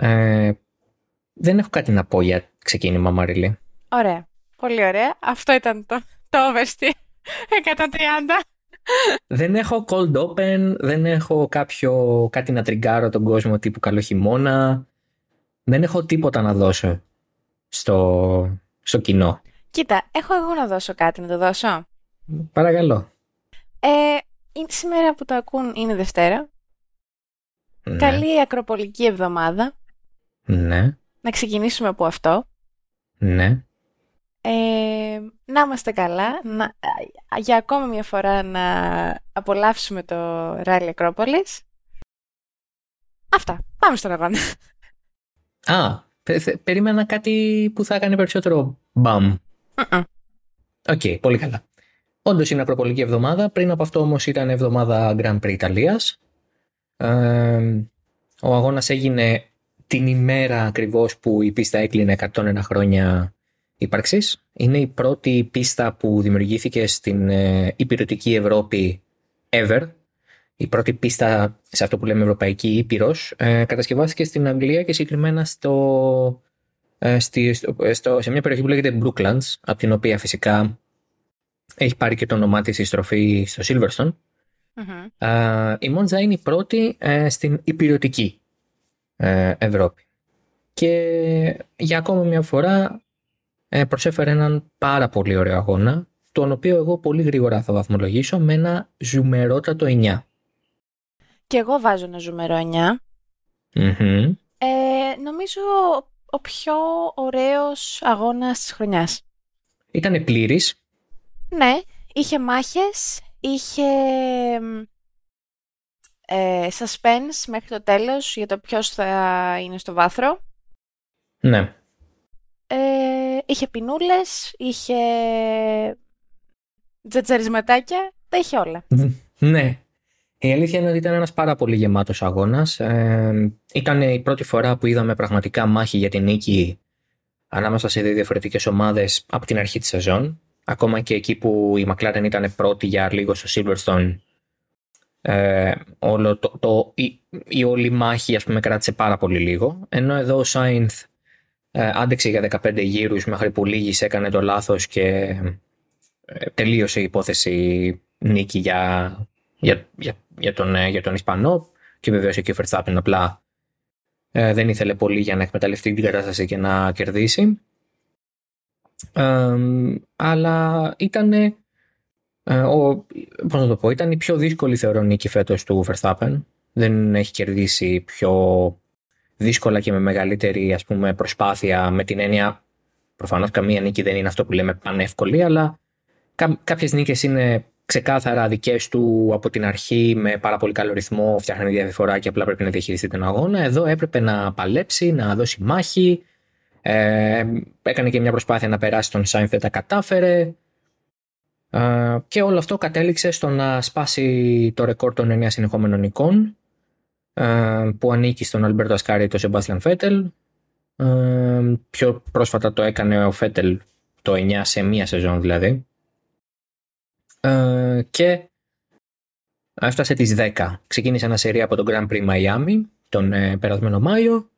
Ε, δεν έχω κάτι να πω για ξεκίνημα, Μαριλή. Ωραία. Πολύ ωραία. Αυτό ήταν το, το oversteer. 130. Δεν έχω cold open, δεν έχω κάποιο, κάτι να τριγκάρω τον κόσμο τύπου καλό χειμώνα. Δεν έχω τίποτα να δώσω στο, στο κοινό. Κοίτα, έχω εγώ να δώσω κάτι, να το δώσω. Παρακαλώ. Ε, σήμερα που το ακούν είναι Δευτέρα. Ναι. Καλή ακροπολική εβδομάδα. Ναι. Να ξεκινήσουμε από αυτό. Ναι. Ε, να είμαστε καλά. Να, για ακόμα μια φορά να απολαύσουμε το Ράλι Ακρόπολης. Αυτά. Πάμε στον αγώνα. Α, περίμενα κάτι που θα έκανε περισσότερο μπαμ. OK, okay, πολύ καλά. Όντως είναι ακροπολική εβδομάδα. Πριν από αυτό όμως ήταν εβδομάδα Grand Prix Ιταλίας. Ε, ο αγώνας έγινε την ημέρα ακριβώς που η πίστα έκλεινε 101 χρόνια ύπαρξης. Είναι η πρώτη πίστα που δημιουργήθηκε στην ε, υπηρετική Ευρώπη ever. Η πρώτη πίστα σε αυτό που λέμε Ευρωπαϊκή Ήπειρος ε, κατασκευάστηκε στην Αγγλία και συγκεκριμένα στο, ε, στη, στο, σε μια περιοχή που λέγεται Brooklands, από την οποία φυσικά έχει πάρει και το όνομά της η στροφή στο Silverstone. Mm-hmm. η Μόντζα είναι η πρώτη ε, στην υπηρετική ε, Ευρώπη. Και για ακόμα μια φορά ε, προσέφερε έναν πάρα πολύ ωραίο αγώνα, τον οποίο εγώ πολύ γρήγορα θα βαθμολογήσω με ένα ζουμερότατο 9. Και εγώ βάζω ένα ζουμερό 9. Mm-hmm. Ε, νομίζω ο πιο ωραίος αγώνας της χρονιάς. Ήτανε πλήρης. Ναι, είχε μάχες, είχε ε, suspense μέχρι το τέλος για το ποιος θα είναι στο βάθρο. Ναι. Ε, είχε πινούλες, είχε τζατζαρισματάκια, τα είχε όλα. Ναι. Η αλήθεια είναι ότι ήταν ένας πάρα πολύ γεμάτος αγώνας. Ε, ήταν η πρώτη φορά που είδαμε πραγματικά μάχη για την νίκη ανάμεσα σε δύο διαφορετικές ομάδες από την αρχή της σεζόν. Ακόμα και εκεί που η McLaren ήταν πρώτη για λίγο στο Silverstone ε, όλο το, το, η, η όλη μάχη ας πούμε κράτησε πάρα πολύ λίγο. Ενώ εδώ ο Σάινθ ε, άντεξε για 15 γύρους μέχρι που λίγης έκανε το λάθος και ε, τελείωσε η υπόθεση νίκη για, για, για, για, τον, ε, για τον Ισπανό. Και βεβαίως εκεί ο Verstappen απλά ε, δεν ήθελε πολύ για να εκμεταλλευτεί την κατάσταση και να κερδίσει. Αλλά ήταν ε, ο, πώς να το πω, ήταν η πιο δύσκολη θεωρώ νίκη φέτος του Verstappen. Δεν έχει κερδίσει πιο δύσκολα και με μεγαλύτερη ας πούμε, προσπάθεια με την έννοια προφανώς καμία νίκη δεν είναι αυτό που λέμε πανεύκολη αλλά κά, κάποιες νίκες είναι ξεκάθαρα δικές του από την αρχή με πάρα πολύ καλό ρυθμό, φτιάχνει διαφορά και απλά πρέπει να διαχειριστεί τον αγώνα. Εδώ έπρεπε να παλέψει, να δώσει μάχη. Ε, έκανε και μια προσπάθεια να περάσει τον Σάινθ, δεν τα κατάφερε και όλο αυτό κατέληξε στο να σπάσει το ρεκόρ των 9 συνεχόμενων νικών που ανήκει στον Αλμπέρτο Ασκάρη το Σεμπάστιαν Φέτελ. Πιο πρόσφατα το έκανε ο Φέτελ το 9 σε μία σεζόν δηλαδή. Και έφτασε τις 10. Ξεκίνησε ένα σερί από τον Grand Prix Miami τον ε, περασμένο Μάιο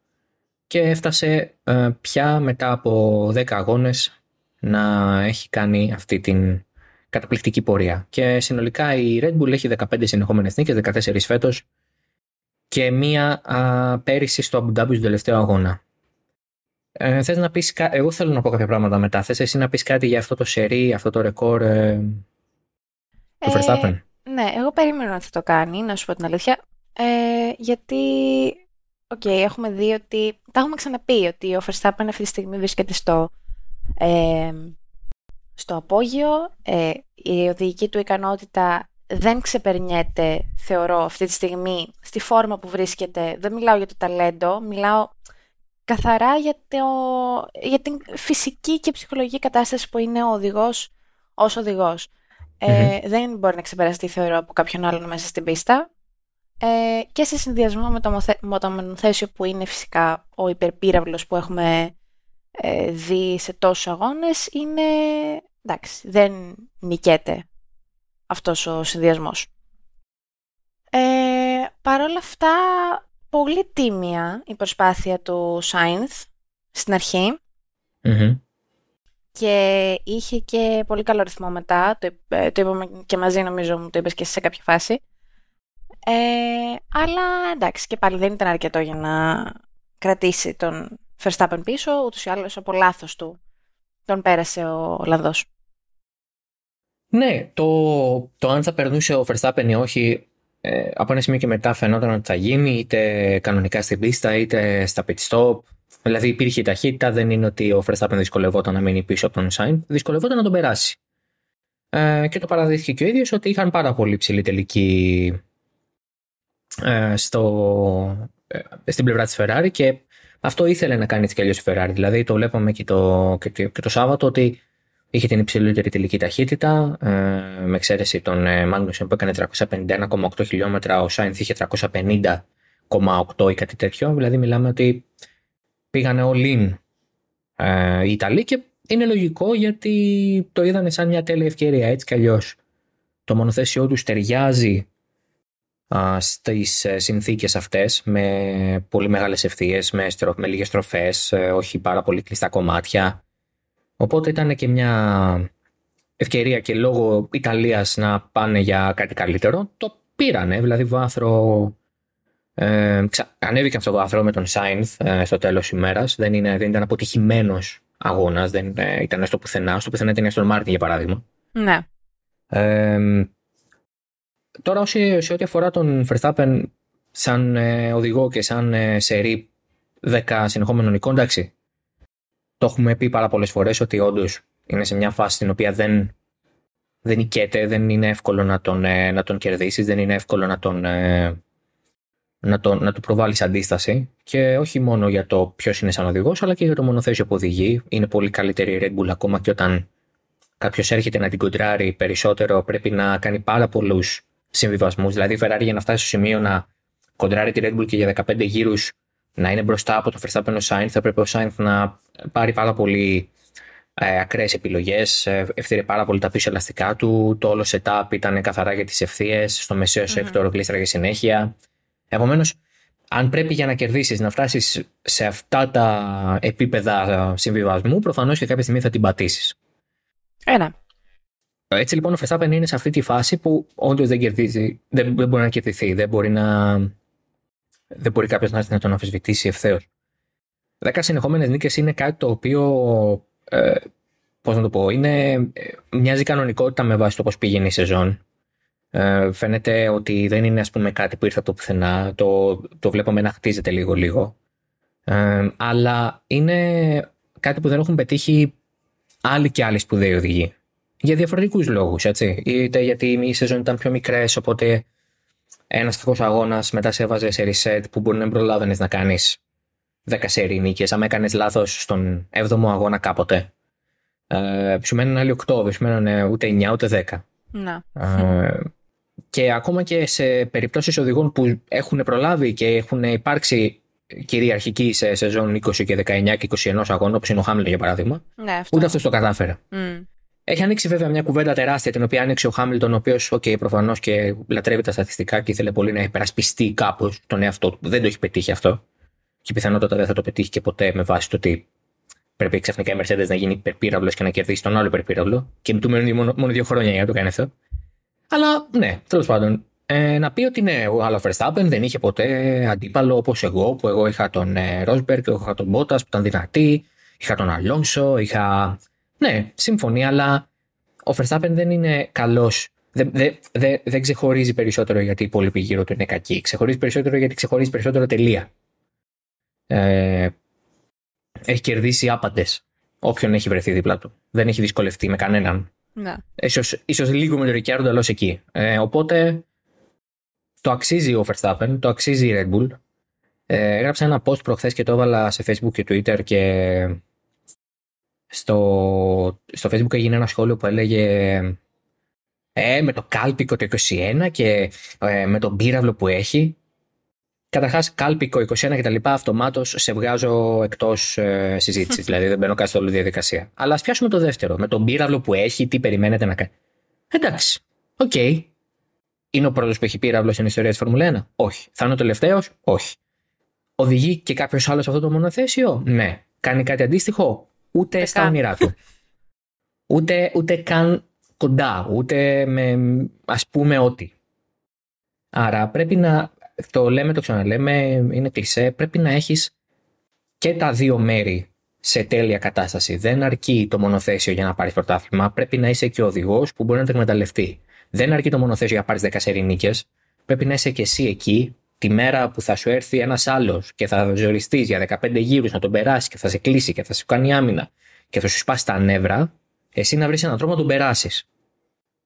και έφτασε ε, πια μετά από 10 αγώνες να έχει κάνει αυτή την καταπληκτική πορεία. Και συνολικά η Red Bull έχει 15 συνεχόμενες νίκες, 14 φέτος και μία α, πέρυσι στο Abu Dhabi στον τελευταίο αγώνα. Ε, θες να πεις, εγώ θέλω να πω κάποια πράγματα μετά. Θες εσύ να πεις κάτι για αυτό το σερί, αυτό το ρεκόρ ε, του ε, Verstappen; Ναι, εγώ περίμενα ότι θα το κάνει, να σου πω την αλήθεια. Ε, γιατί, OK, okay, έχουμε δει ότι, τα έχουμε ξαναπεί ότι ο Verstappen αυτή τη στιγμή βρίσκεται στο ε, στο απόγειο. Ε, η οδηγική του ικανότητα δεν ξεπερνιέται, θεωρώ, αυτή τη στιγμή στη φόρμα που βρίσκεται. Δεν μιλάω για το ταλέντο, μιλάω καθαρά για, το, για την φυσική και ψυχολογική κατάσταση που είναι ο οδηγός ως οδηγός. Ε, δεν μπορεί να ξεπεραστεί, θεωρώ, από κάποιον άλλον μέσα στην πίστα. Ε, και σε συνδυασμό με το, με το μονοθέσιο που είναι φυσικά ο υπερπύραυλος που έχουμε ε, δει σε τόσους αγώνες, είναι εντάξει, δεν νικέται αυτός ο συνδυασμός. Ε, Παρ' όλα αυτά, πολύ τίμια η προσπάθεια του Σάινθ στην αρχη και είχε και πολύ καλό ρυθμό μετά, το, ε, το είπαμε και μαζί νομίζω μου το είπες και σε κάποια φάση. Ε, αλλά εντάξει και πάλι δεν ήταν αρκετό για να κρατήσει τον Verstappen πίσω, ούτως ή άλλως από λάθος του τον πέρασε ο Ολλανδός. Ναι, το, το αν θα περνούσε ο Verstappen ή όχι ε, από ένα σημείο και μετά φαινόταν ότι θα γίνει είτε κανονικά στην πίστα είτε στα pit stop. Δηλαδή υπήρχε η ταχύτητα, δεν είναι ότι ο Verstappen δυσκολευόταν να μείνει πίσω από τον Σάιν, δυσκολευόταν να τον περάσει. Ε, και το παραδείχθηκε και ο ίδιος ότι είχαν πάρα πολύ ψηλή τελική ε, στο, ε, στην πλευρά της Ferrari και αυτό ήθελε να κάνει έτσι κι αλλιώς η Ferrari. Δηλαδή το βλέπαμε και το, και, και το Σάββατο ότι Είχε την υψηλότερη τελική ταχύτητα, ε, με εξαίρεση τον Μάγνουσεν που έκανε 351,8 χιλιόμετρα, ο Σάινθ είχε 350,8 ή κάτι τέτοιο. Δηλαδή μιλάμε ότι πήγανε all in ε, οι Ιταλοί και είναι λογικό γιατί το είδανε σαν μια τέλεια ευκαιρία έτσι κι αλλιώς. Το μονοθέσιό τους ταιριάζει στις ε, συνθήκες αυτές με πολύ μεγάλες ευθείες, με, με λίγες στροφές, όχι πάρα πολύ κλειστά κομμάτια. Οπότε ήταν και μια ευκαιρία και λόγω Ιταλίας να πάνε για κάτι καλύτερο. Το πήρανε, δηλαδή βάθρο... Ε, ξα... Ανέβηκαν στο βάθρο με τον Σάινθ ε, στο τέλος ημέρας. Δεν, είναι, δεν ήταν αποτυχημένος αγώνας, δεν ε, ήταν στο πουθενά. Στο πουθενά ήταν στον Μάρτιν για παράδειγμα. Ναι. Ε, τώρα όσοι, σε ό,τι αφορά τον Verstappen σαν ε, οδηγό και σαν ε, σερή 10 συνεχόμενων εικόνων, εντάξει, το έχουμε πει πάρα πολλές φορές ότι όντως είναι σε μια φάση στην οποία δεν, δεν νικέται, δεν είναι εύκολο να τον, ε, να τον κερδίσεις, δεν είναι εύκολο να τον, ε, να, τον, να του προβάλλεις αντίσταση. Και όχι μόνο για το ποιος είναι σαν οδηγός, αλλά και για το μονοθέσιο που οδηγεί. Είναι πολύ καλύτερη η Red Bull ακόμα και όταν κάποιος έρχεται να την κοντράρει περισσότερο, πρέπει να κάνει πάρα πολλούς συμβιβασμούς. Δηλαδή, η Ferrari για να φτάσει στο σημείο να κοντράρει τη Red Bull και για 15 γύρους να είναι μπροστά από το Verstappen ο Sainz, θα πρέπει ο Sainz να πάρει πάρα πολύ ε, ακραίες επιλογές, ε, ευθύρε πάρα πολύ τα πίσω ελαστικά του. Το όλο setup ήταν καθαρά για τις ευθείες. Στο μεσαίο mm-hmm. κλείστραγε συνέχεια. Επομένως, αν πρέπει για να κερδίσεις να φτάσεις σε αυτά τα επίπεδα συμβιβασμού, προφανώς και κάποια στιγμή θα την πατήσεις. Ένα. Έτσι λοιπόν ο Verstappen είναι σε αυτή τη φάση που όντως δεν κερδίζει, δεν, δεν μπορεί να κερδιθεί, δεν μπορεί να, δεν μπορεί κάποιος να έρθει να τον αμφισβητήσει ευθέως. Δέκα συνεχόμενες νίκες είναι κάτι το οποίο. Ε, Πώς να το πω, είναι, ε, μοιάζει κανονικότητα με βάση το πώς πήγαινε η σεζόν. Ε, φαίνεται ότι δεν είναι ας πούμε κάτι που ήρθε από το πουθενά. Το, το βλέπουμε να χτίζεται λίγο-λίγο. Ε, αλλά είναι κάτι που δεν έχουν πετύχει άλλοι και άλλοι σπουδαίοι οδηγοί. Για διαφορετικούς λόγους, έτσι. Είτε γιατί η σεζόν ήταν πιο μικρές, οπότε ένας κακός αγώνας μετά σε έβαζε σε reset που μπορεί να μην προλάβαινες να κάνεις 10 σερή νίκες. Αν έκανες λάθος στον 7ο αγώνα κάποτε, ε, σου μένουν άλλοι 8, δεν σου μένουν ούτε 9 ούτε 10. Να. Ε, και ακόμα και σε περιπτώσεις οδηγών που έχουν προλάβει και έχουν υπάρξει κυριαρχικοί σε σεζόν 20 και 19 και 21 αγώνα, όπως είναι ο Χάμιλτον για παράδειγμα, ναι, αυτό. ούτε αυτός το κατάφερε. Mm. Έχει ανοίξει βέβαια μια κουβέντα τεράστια την οποία άνοιξε ο Χάμιλτον, ο οποίος, OK, προφανώς και λατρεύει τα στατιστικά και ήθελε πολύ να υπερασπιστεί κάπως τον εαυτό του, που δεν το έχει πετύχει αυτό. Και πιθανότατα δεν θα το πετύχει και ποτέ με βάση το ότι πρέπει ξαφνικά η Mercedes να γίνει υπερπύραυλος και να κερδίσει τον άλλο υπερπύραυλο. Και του μένουν μόνο, μόνο δύο χρόνια για να το κάνει αυτό. Αλλά ναι, τέλος πάντων. Ε, να πει ότι ναι, ο Άλλο Verstappen δεν είχε ποτέ αντίπαλο όπως εγώ, που εγώ είχα τον ε, Ρόσμπεργκ, είχα τον Μπότα που ήταν δυνατή, είχα τον Αλόνσο, είχα ναι, σύμφωνοι, αλλά ο Verstappen δεν είναι καλός. Δεν, δεν, δεν, δεν ξεχωρίζει περισσότερο γιατί οι υπόλοιποι γύρω του είναι κακοί. Ξεχωρίζει περισσότερο γιατί ξεχωρίζει περισσότερο τελεία. Ε, έχει κερδίσει άπαντες όποιον έχει βρεθεί δίπλα του. Δεν έχει δυσκολευτεί με κανέναν. Ναι. Ίσως, ίσως λίγο με τον Ρικιάρντο, αλλά εκεί. Ε, οπότε το αξίζει ο Verstappen, το αξίζει η Red Bull. Ε, έγραψα ένα post προχθές και το έβαλα σε Facebook και Twitter και στο, στο facebook έγινε ένα σχόλιο που έλεγε ε, με το κάλπικο το 21 και ε, με τον πύραυλο που έχει. Καταρχάς, κάλπικο 21 και τα λοιπά, αυτομάτως σε βγάζω εκτός ε, συζήτησης. δηλαδή δεν μπαίνω καν στη διαδικασία. Αλλά ας πιάσουμε το δεύτερο. Με τον πύραυλο που έχει, τι περιμένετε να κάνει. Εντάξει. OK. Okay. Είναι ο πρώτος που έχει πύραυλο στην ιστορία της Φόρμουλα 1. Όχι. Θα είναι ο τελευταίος; Όχι. Οδηγεί και κάποιος άλλος αυτό το μονοθέσιο; Ναι. Κάνει κάτι αντίστοιχο; Ούτε στα όνειρά του. Ούτε, ούτε καν κοντά. Ούτε με ας πούμε ότι. Άρα πρέπει να. Το λέμε, το ξαναλέμε, είναι κλεισέ. Πρέπει να έχεις και τα δύο μέρη σε τέλεια κατάσταση. Δεν αρκεί το μονοθέσιο για να πάρεις πρωτάθλημα. Πρέπει να είσαι και ο οδηγός που μπορεί να το εκμεταλλευτεί. Δεν αρκεί το μονοθέσιο για να πάρεις 10 σερινίκες. Πρέπει να είσαι και εσύ εκεί τη μέρα που θα σου έρθει ένας άλλος και θα ζοριστείς για 15 γύρους να τον περάσεις και θα σε κλείσει και θα σου κάνει άμυνα και θα σου σπάσει τα νεύρα, εσύ να βρεις έναν τρόπο να τον περάσεις.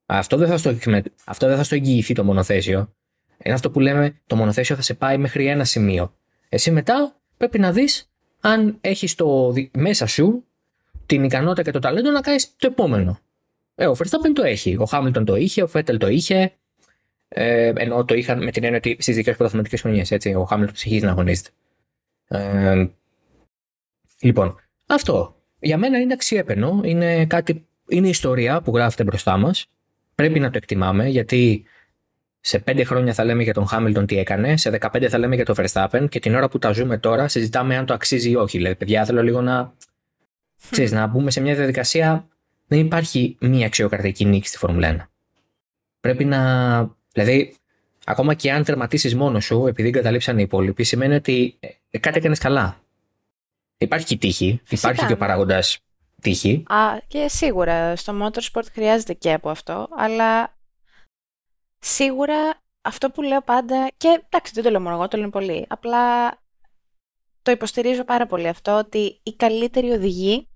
Αυτό δεν θα στο, αυτό δεν θα στο εγγυηθεί το μονοθέσιο. Είναι αυτό που λέμε το μονοθέσιο θα σε πάει μέχρι ένα σημείο. Εσύ μετά πρέπει να δεις αν έχεις μέσα σου την ικανότητα και το ταλέντο να κάνεις το επόμενο. Ε, ο Verstappen το έχει. Ο Χάμιλτον το είχε, ο Φέτελ το είχε. Ε, ενώ το είχαν με την έννοια ότι στις δικές πρωταθλητικέ χρονιές, έτσι. Ο Χάμιλτον συνεχίζει να αγωνίζεται. Ε, λοιπόν, αυτό. Για μένα είναι αξιέπαινο. Είναι, κάτι, είναι ιστορία που γράφεται μπροστά μας. Πρέπει να το εκτιμάμε γιατί σε πέντε χρόνια θα λέμε για τον Χάμιλτον τι έκανε, σε 15 θα λέμε για τον Verstappen και την ώρα που τα ζούμε τώρα συζητάμε αν το αξίζει ή όχι. Δηλαδή, παιδιά, θέλω λίγο να. Ξέρεις, να μπούμε σε μια διαδικασία. Δεν υπάρχει μία αξιοκρατική νίκη στη Φόρμουλα 1. Πρέπει να. Δηλαδή, ακόμα και αν τερματίσεις μόνος σου, επειδή εγκαταλείψαν οι υπόλοιποι, σημαίνει ότι ε, κάτι έκανες καλά. Υπάρχει και τύχη, Φυσικά. υπάρχει και ο παράγοντας τύχη. Α, και σίγουρα στο motorsport χρειάζεται και από αυτό, αλλά Σίγουρα αυτό που λέω πάντα, και εντάξει δεν το λέω μόνο εγώ, το λένε πολύ, απλά το υποστηρίζω πάρα πολύ αυτό, ότι οι καλύτεροι οδηγοί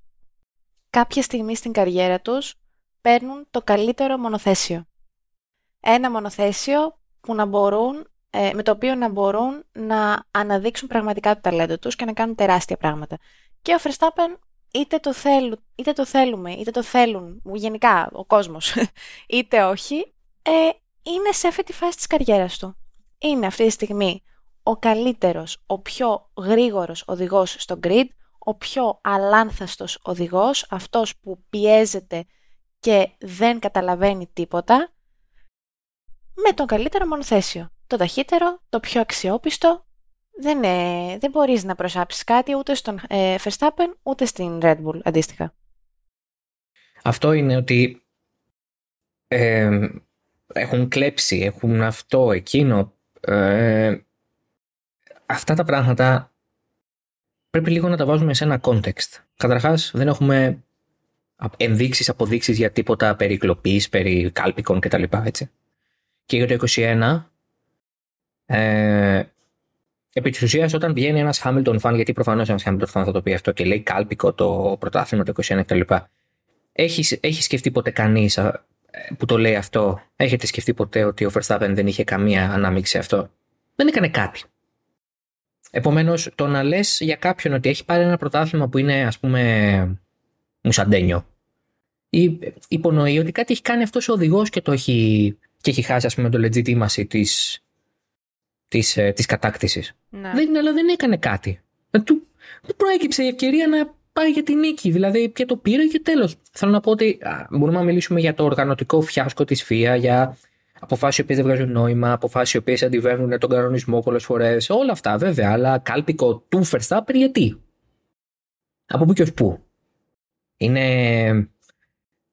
κάποια στιγμή στην καριέρα τους παίρνουν το καλύτερο μονοθέσιο. Ένα μονοθέσιο που να μπορούν, ε, με το οποίο να μπορούν να αναδείξουν πραγματικά το ταλέντο τους και να κάνουν τεράστια πράγματα. Και ο Verstappen είτε το, θέλουν, είτε το θέλουμε, είτε το θέλουν, γενικά ο κόσμος, είτε όχι, ε, είναι σε αυτή τη φάση της καριέρας του. Είναι αυτή τη στιγμή ο καλύτερος, ο πιο γρήγορος οδηγός στο grid, ο πιο αλάνθαστος οδηγός, αυτός που πιέζεται και δεν καταλαβαίνει τίποτα, με τον καλύτερο μονοθέσιο. Το ταχύτερο, το πιο αξιόπιστο, δεν, ε, δεν μπορείς να προσάψεις κάτι ούτε στον ε, Verstappen ούτε στην Red Bull αντίστοιχα. Αυτό είναι ότι ε, έχουν κλέψει, έχουν αυτό, εκείνο. Ε, αυτά τα πράγματα πρέπει λίγο να τα βάζουμε σε ένα context. Καταρχάς δεν έχουμε ενδείξεις, αποδείξεις για τίποτα περί κλοπής, περί κάλπικων κτλ. Έτσι. Και για το 21, ε, επί της ουσίας, όταν βγαίνει ένας Hamilton fan, γιατί προφανώς ένας Hamilton fan θα το πει αυτό και λέει κάλπικο το πρωτάθλημα το 21 κτλ. Έχεις, έχεις σκεφτεί ποτέ κανείς που το λέει αυτό, έχετε σκεφτεί ποτέ ότι ο Verstappen δεν είχε καμία ανάμειξη σε αυτό; Δεν έκανε κάτι. Επομένως, το να λες για κάποιον ότι έχει πάρει ένα πρωτάθλημα που είναι, ας πούμε, μουσαντένιο, ή υπονοεί ότι κάτι έχει κάνει αυτός ο οδηγός και το έχει, και έχει χάσει, ας πούμε, το legitimacy της της, ε, της κατάκτησης. Ναι. Δεν, αλλά δεν έκανε κάτι. Ε, του, του προέκυψε η ευκαιρία να πάει για την νίκη. Δηλαδή και το πήρε και τέλος. Θέλω να πω ότι μπορούμε να μιλήσουμε για το οργανωτικό φιάσκο της ΦΙΑ, για αποφάσεις οι οποίες δεν βγάζουν νόημα, αποφάσεις οι οποίες αντιβαίνουν τον κανονισμό πολλές φορές. Όλα αυτά βέβαια, αλλά κάλπικο του Verstappen γιατί; Από πού και ως πού; Είναι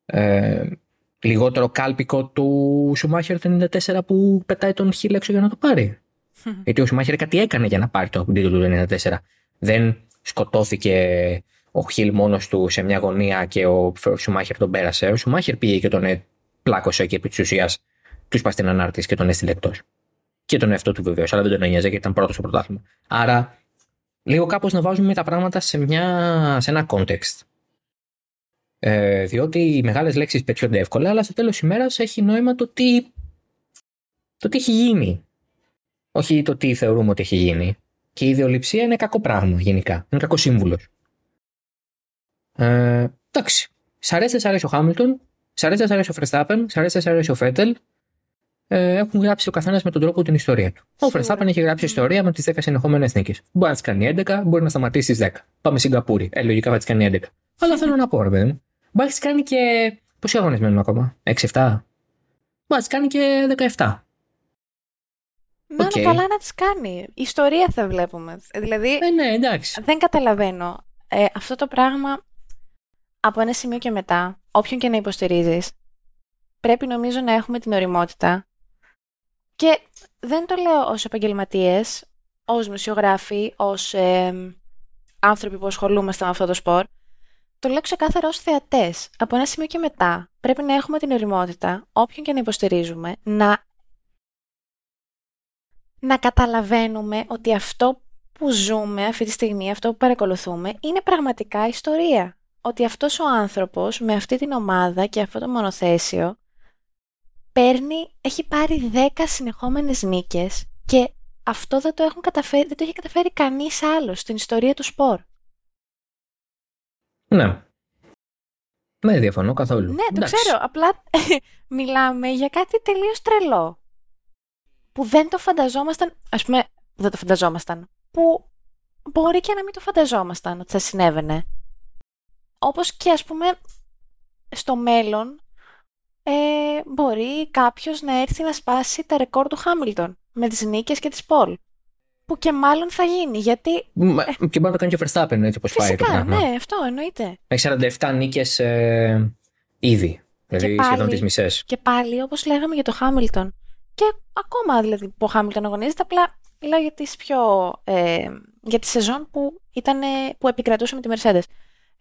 ε, λιγότερο κάλπικο του Σουμάχερ το 94 που πετάει τον Χίλ έξω για να το πάρει. Γιατί ο Σουμάχερ κάτι έκανε για να πάρει το τίτλο του 94. Δεν σκοτώθηκε ο Χιλ μόνος του σε μια γωνία και ο Σουμάχερ τον πέρασε. Ο Σουμάχερ πήγε και τον ε, πλάκωσε και επί της ουσίας τους είπα στην ανάρτηση και τον έστειλε εκτός. Και τον εαυτό του βεβαίως, αλλά δεν τον ένοιαζε γιατί ήταν πρώτος στο πρωτάθλημα. Άρα, λίγο κάπως να βάζουμε τα πράγματα σε, μια, σε ένα context. Ε, διότι οι μεγάλες λέξεις πετιόνται εύκολα, αλλά στο τέλος της ημέρας έχει νόημα το τι, το τι έχει γίνει. Όχι το τι θεωρούμε ότι έχει γίνει. Και η ιδεολειψία είναι κακό πράγμα γενικά. Είναι κακός σύμβουλος. Ε, εντάξει. Σ' αρέσει, σ' αρέσει ο Χάμιλτον, σ' αρέσει, σ' αρέσει ο Φρεστάπεν, σ' αρέσει, σ' αρέσει ο Φέτελ. Ε, έχουν γράψει ο καθένας με τον τρόπο την ιστορία του. Ο Φρεστάπεν έχει γράψει ιστορία με τις 10 συνεχόμενες νίκες. Μπορεί να τις κάνει 11, μπορεί να σταματήσει στι 10. Πάμε Σιγκαπούρη. Ε, λογικά θα τις κάνει 11. Αλλά θέλω να πω, ρε παιδί μου. Μπορεί να τι κάνει και. Πόσοι αγώνες μένουν ακόμα, 6-7. Μπορεί να τι κάνει και 17. Να okay. καλά να τις κάνει. Ιστορία θα βλέπουμε. Δηλαδή, ε, ναι, εντάξει. δεν καταλαβαίνω. Ε, αυτό το πράγμα από ένα σημείο και μετά, όποιον και να υποστηρίζεις, πρέπει νομίζω να έχουμε την οριμότητα και δεν το λέω ως επαγγελματίες, ως μουσιογράφοι, ως ε, άνθρωποι που ασχολούμαστε με αυτό το σπορ, το λέω ξεκάθαρα ως θεατές. Από ένα σημείο και μετά πρέπει να έχουμε την οριμότητα, όποιον και να υποστηρίζουμε, να, να καταλαβαίνουμε ότι αυτό που ζούμε αυτή τη στιγμή, αυτό που παρακολουθούμε, είναι πραγματικά ιστορία. Ότι αυτός ο άνθρωπος με αυτή την ομάδα και αυτό το μονοθέσιο παίρνει, έχει πάρει 10 συνεχόμενες νίκες και αυτό δεν το, έχουν καταφέρει, δεν το έχει καταφέρει κανείς άλλος στην ιστορία του σπορ. Ναι. Ναι, διαφωνώ καθόλου. Ναι, το ξέρω. Απλά μιλάμε για κάτι τελείως τρελό. Που δεν το φανταζόμασταν, ας πούμε, δεν το φανταζόμασταν. Που μπορεί και να μην το φανταζόμασταν ότι θα συνέβαινε. Όπως και ας πούμε στο μέλλον ε, μπορεί κάποιος να έρθει να σπάσει τα ρεκόρ του Χάμιλτον με τις νίκες και τις Πολ. Που και μάλλον θα γίνει, γιατί... Μα, και μπορεί να το κάνει και ο Verstappen έτσι όπως πάει το πράγμα. ναι, αυτό εννοείται. Έχει 47 νίκες ε, ήδη, δηλαδή πάλι, σχεδόν τις μισές. Και πάλι, όπως λέγαμε για το Χάμιλτον, και ακόμα δηλαδή που ο Χάμιλτον αγωνίζεται, απλά μιλάω για τις πιο... Ε, για τη σεζόν που, ήταν, που επικρατούσε με τη Mercedes.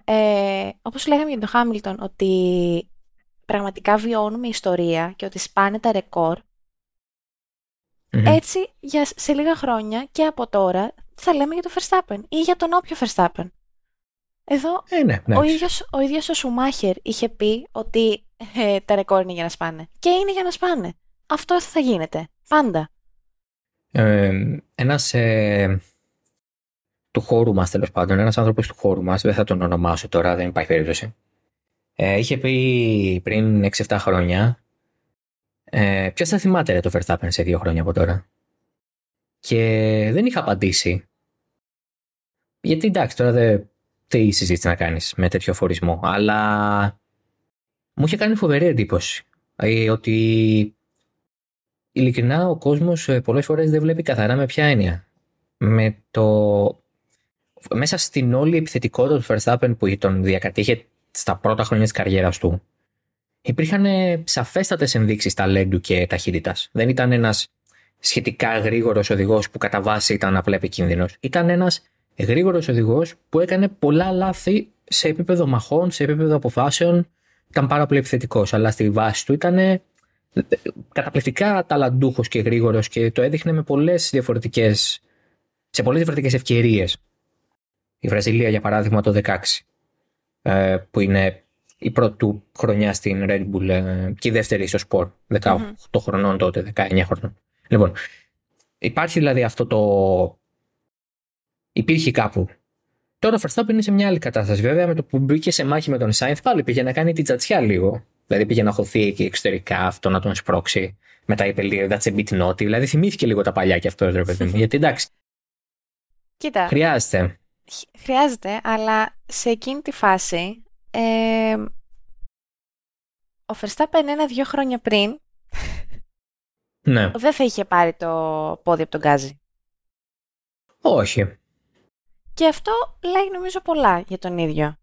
Ε, όπως λέγαμε για τον Χάμιλτον, ότι πραγματικά βιώνουμε ιστορία και ότι σπάνε τα ρεκορ, έτσι για, σε λίγα χρόνια και από τώρα θα λέμε για το Verstappen ή για τον όποιο Verstappen. Εδώ ε, ναι, ο, ίδιος, ο ίδιος ο Σουμάχερ είχε πει ότι ε, τα ρεκόρ είναι για να σπάνε. Και είναι για να σπάνε. Αυτό θα γίνεται. Πάντα. Ε, ένας ε, του χώρου μας τέλος πάντων, ένας άνθρωπος του χώρου μας, δεν θα τον ονομάσω τώρα, δεν υπάρχει περίπτωση, ε, είχε πει πριν 6-7 χρόνια ε, ποιος θα θυμάται το Verstappen σε δύο χρόνια από τώρα; Και δεν είχα απαντήσει. Γιατί εντάξει τώρα δεν τι συζήτηση να κάνεις με τέτοιο φορισμό. Αλλά μου είχε κάνει φοβερή εντύπωση. Ε, ότι ειλικρινά ο κόσμος ε, πολλές φορές δεν βλέπει καθαρά με ποια έννοια. Με το... Μέσα στην όλη επιθετικότητα του Verstappen που τον διακατήχε στα πρώτα χρόνια της καριέρας του υπήρχαν σαφέστατες ενδείξεις ταλέντου και ταχύτητας. Δεν ήταν ένας σχετικά γρήγορος οδηγός που κατά βάση ήταν απλά επικίνδυνος. Ήταν ένας γρήγορος οδηγός που έκανε πολλά λάθη σε επίπεδο μαχών, σε επίπεδο αποφάσεων. Ήταν πάρα πολύ επιθετικός, αλλά στη βάση του ήταν καταπληκτικά ταλαντούχος και γρήγορος και το έδειχνε με πολλές διαφορετικές, σε πολλές διαφορετικές ευκαιρίες. Η Βραζιλία για παράδειγμα το 16 ε, που είναι η πρώτη του χρονιά στην Red Bull ε, και η δεύτερη στο σπορ, 18 χρονών τότε, 19 χρονών. Λοιπόν, υπάρχει δηλαδή αυτό το... Υπήρχε κάπου. Τώρα ο Verstappen είναι σε μια άλλη κατάσταση. Βέβαια, με το που μπήκε σε μάχη με τον Σάινθ, πάλι πήγε να κάνει την τσατσιά λίγο. Δηλαδή πήγε να χωθεί εκεί εξωτερικά αυτό, να τον σπρώξει. Μετά είπε λίγο, that's a bit naughty. Δηλαδή θυμήθηκε λίγο τα παλιά και αυτό, ρε παιδί μου. Γιατί εντάξει. Κοίτα. Χρειάζεται. Χρειάζεται, αλλά σε εκείνη τη φάση ε, ο Verstappen ένα-δύο χρόνια πριν ναι. δεν θα είχε πάρει το πόδι από τον Γκάζι. Όχι. Και αυτό λέει νομίζω πολλά για τον ίδιο.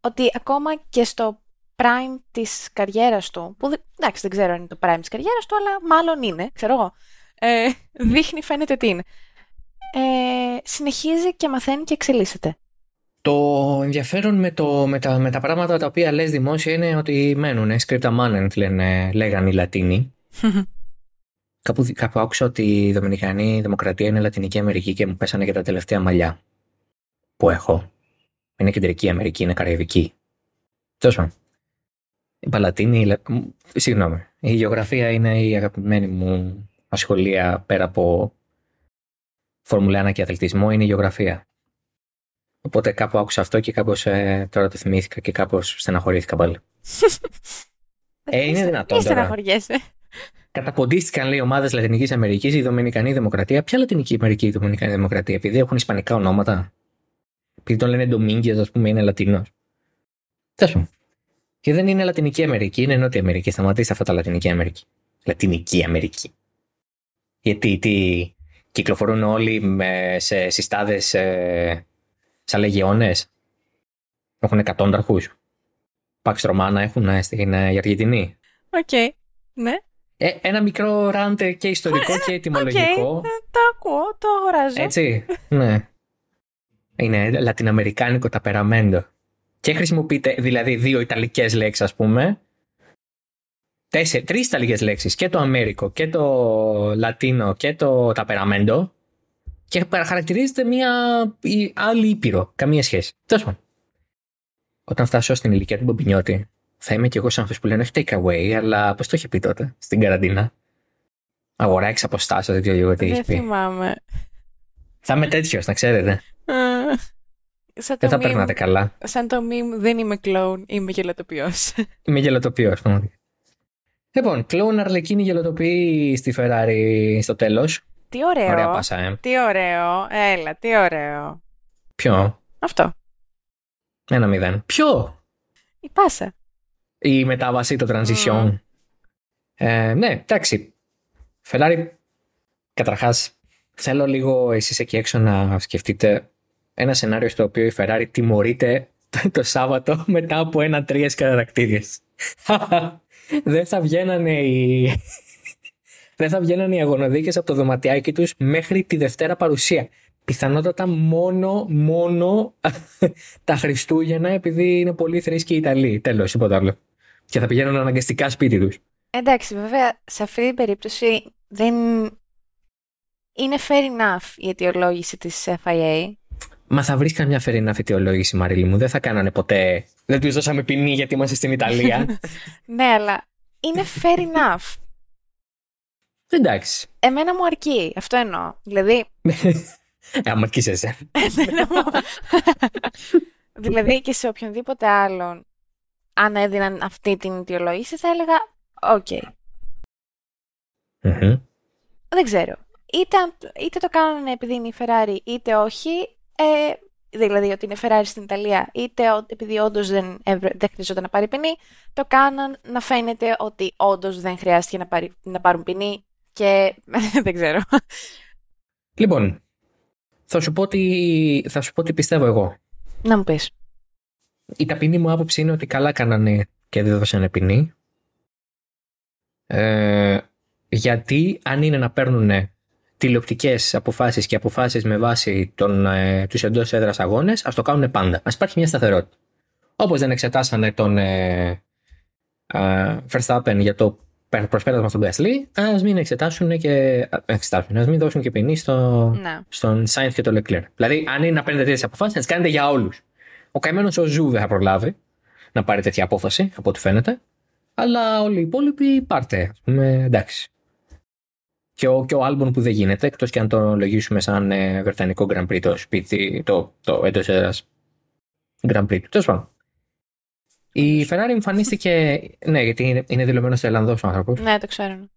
Ότι ακόμα και στο prime της καριέρας του, που εντάξει δεν ξέρω αν είναι το prime της καριέρας του, αλλά μάλλον είναι, ξέρω εγώ, ε, δείχνει φαίνεται ότι είναι, ε, συνεχίζει και μαθαίνει και εξελίσσεται. Το ενδιαφέρον με, το, με, τα, με τα πράγματα τα οποία λες δημόσια είναι ότι μένουν, σκρίπτα manent λένε, λέγανε οι Λατίνοι. κάπου, κάπου άκουσα ότι η Δομινικανή Δημοκρατία είναι Λατινική Αμερική και μου πέσανε και τα τελευταία μαλλιά που έχω. Είναι Κεντρική Αμερική, είναι Καραϊβική. Τέλος πάντων. Η Παλατίνη, συγγνώμη, η γεωγραφία είναι η αγαπημένη μου ασχολία πέρα από Φόρμουλα 1 και αθλητισμό, είναι η γεωγραφία. Οπότε κάπου άκουσα αυτό και κάπως ε, τώρα το θυμήθηκα και κάπως στεναχωρήθηκα πάλι. ε, είναι δυνατόν τώρα. στεναχωριέσαι. Καταποντίστηκαν λέει ομάδες Λατινικής Αμερικής, η Δομινικανή Δημοκρατία. Ποια Λατινική Αμερική η Δομινικανή Δημοκρατία, επειδή έχουν Ισπανικά ονόματα; Επειδή τον λένε Ντομίνγκες, ας πούμε, είναι Λατινός. Τέλος Και δεν είναι Λατινική Αμερική, είναι Νότια Αμερική. Σταματήστε αυτά τα Λατινική Αμερική. Λατινική Αμερική. Γιατί τι, κυκλοφορούν όλοι με, σε συστάδες ε, σαν λεγεώνες. Έχουν εκατόνταρχους. Pax Romana έχουν ε, στην ε, Αργεντινή. Οκ. Ναι. Ε, ένα μικρό rant και ιστορικό και ετοιμολογικό. Okay. το ακούω, το αγοράζω. Έτσι, ναι. Είναι λατιναμερικάνικο ταπεραμέντο. Και χρησιμοποιείται δηλαδή δύο ιταλικές λέξεις ας πούμε. Τέσσερι, τρεις ιταλικές λέξεις. Και το Αμέρικο και το Λατίνο και το ταπεραμέντο. Και χαρακτηρίζεται μια άλλη ήπειρο. Καμία σχέση. Τέλος πάντων. Όταν φτάσω στην ηλικία του Μπομπινιώτη, θα είμαι κι εγώ σαν αυτού που λένε όχι take away, αλλά πώς το είχε πει τότε, στην καραντίνα. Αγορά εξ αποστάσεως, δεν ξέρω εγώ τι έχει πει. Δεν θυμάμαι. Θα είμαι τέτοιος, να ξέρετε. Σαν δεν θα meme- περνάτε καλά. Σαν το meme δεν είμαι κλόουν, είμαι γελατοποιός. Είμαι γελοτοποιός, πραγματικά. Λοιπόν, κλόουν Αρλεκίνη γελοτοποιεί στη Ferrari στο τέλος. Τι ωραίο. Ωραία πάσα, ε. Τι ωραίο. Έλα, τι ωραίο. Ποιο; Αυτό. Ένα μηδέν. Ποιο; Η πάσα. Η μετάβαση, το transition. Μμμ. Ε, ναι, εντάξει. Ferrari, καταρχάς, θέλω λίγο εσείς εκεί έξω να σκεφτείτε ένα σενάριο στο οποίο η Ferrari τιμωρείται το Σάββατο μετά από ένα-τρία καταρακτήριες. Δεν θα βγαίνανε οι... Δεν θα βγαίνανε οι αγωνοδίκες από το δωματιάκι τους μέχρι τη Δευτέρα παρουσία. Πιθανότατα μόνο, μόνο τα Χριστούγεννα επειδή είναι πολύ θρήσκοι οι Ιταλοί. Τέλος, τίποτα άλλο. Και θα πηγαίνουν αναγκαστικά σπίτι τους. Εντάξει, βέβαια, σε αυτή την περίπτωση δεν... Είναι fair enough η αιτιολόγηση της FIA. Μα θα βρεις καμιά fair enough αιτιολόγηση, Μαρίλη μου. Δεν θα κάνανε ποτέ. Δεν τους δώσαμε ποινή γιατί είμαστε στην Ιταλία. ναι, αλλά είναι fair enough. Εντάξει. Εμένα μου αρκεί, αυτό εννοώ. Δηλαδή, Ε, άμα αρκείσαι. εμένα μου... δηλαδή και σε οποιονδήποτε άλλον, αν έδιναν αυτή την αιτιολόγηση, θα έλεγα, οκ, δεν ξέρω. Είτε, αν- είτε το κάνανε επειδή είναι η Ferrari, είτε όχι. Ε, δηλαδή ότι είναι Ferrari στην Ιταλία, είτε ο- επειδή όντως δεν, έβρε- δεν χρειαζόταν να πάρει ποινή, το κάναν να φαίνεται ότι όντως δεν χρειάστηκε να, πάρει, να πάρουν ποινή και δεν ξέρω. Λοιπόν, θα σου, πω τι, θα σου πω τι πιστεύω εγώ. να μου πεις. Η ταπεινή μου άποψη είναι ότι καλά κάνανε και δεν δώσανε ποινή. Ε, γιατί αν είναι να παίρνουν τηλεοπτικές αποφάσεις και αποφάσεις με βάση τον, ε, τους εντός έδρας αγώνες, ας το κάνουν πάντα. Ας υπάρχει μια σταθερότητα. Όπως δεν εξετάσανε τον ε, ε, Verstappen για το πε- προσπέρασμα στον Gasly, ας μην εξετάσουν και α, εξετάσουν, ας μην δώσουν και ποινή στο, Να. στον Sainz και τον Leclerc. Δηλαδή, αν είναι να παίρνετε τέτοιες αποφάσεις, να τις κάνετε για όλους. Ο καημένος ο Ζου δεν θα προλάβει να πάρει τέτοια απόφαση, από ό,τι φαίνεται. Αλλά όλοι οι υπόλοιποι πάρτε. Α πούμε, εντάξει. Και ο, και ο Άλμπον που δεν γίνεται, εκτός και αν το λογίσουμε σαν ε, Βρετανικό Grand Prix το σπίτι, το, το έντος έδρα Grand Prix του. Τέλος πάντων. Η Ferrari εμφανίστηκε. Ναι, γιατί είναι, είναι δηλωμένος Ιρλανδό ο άνθρωπος. Ναι, το ξέρω.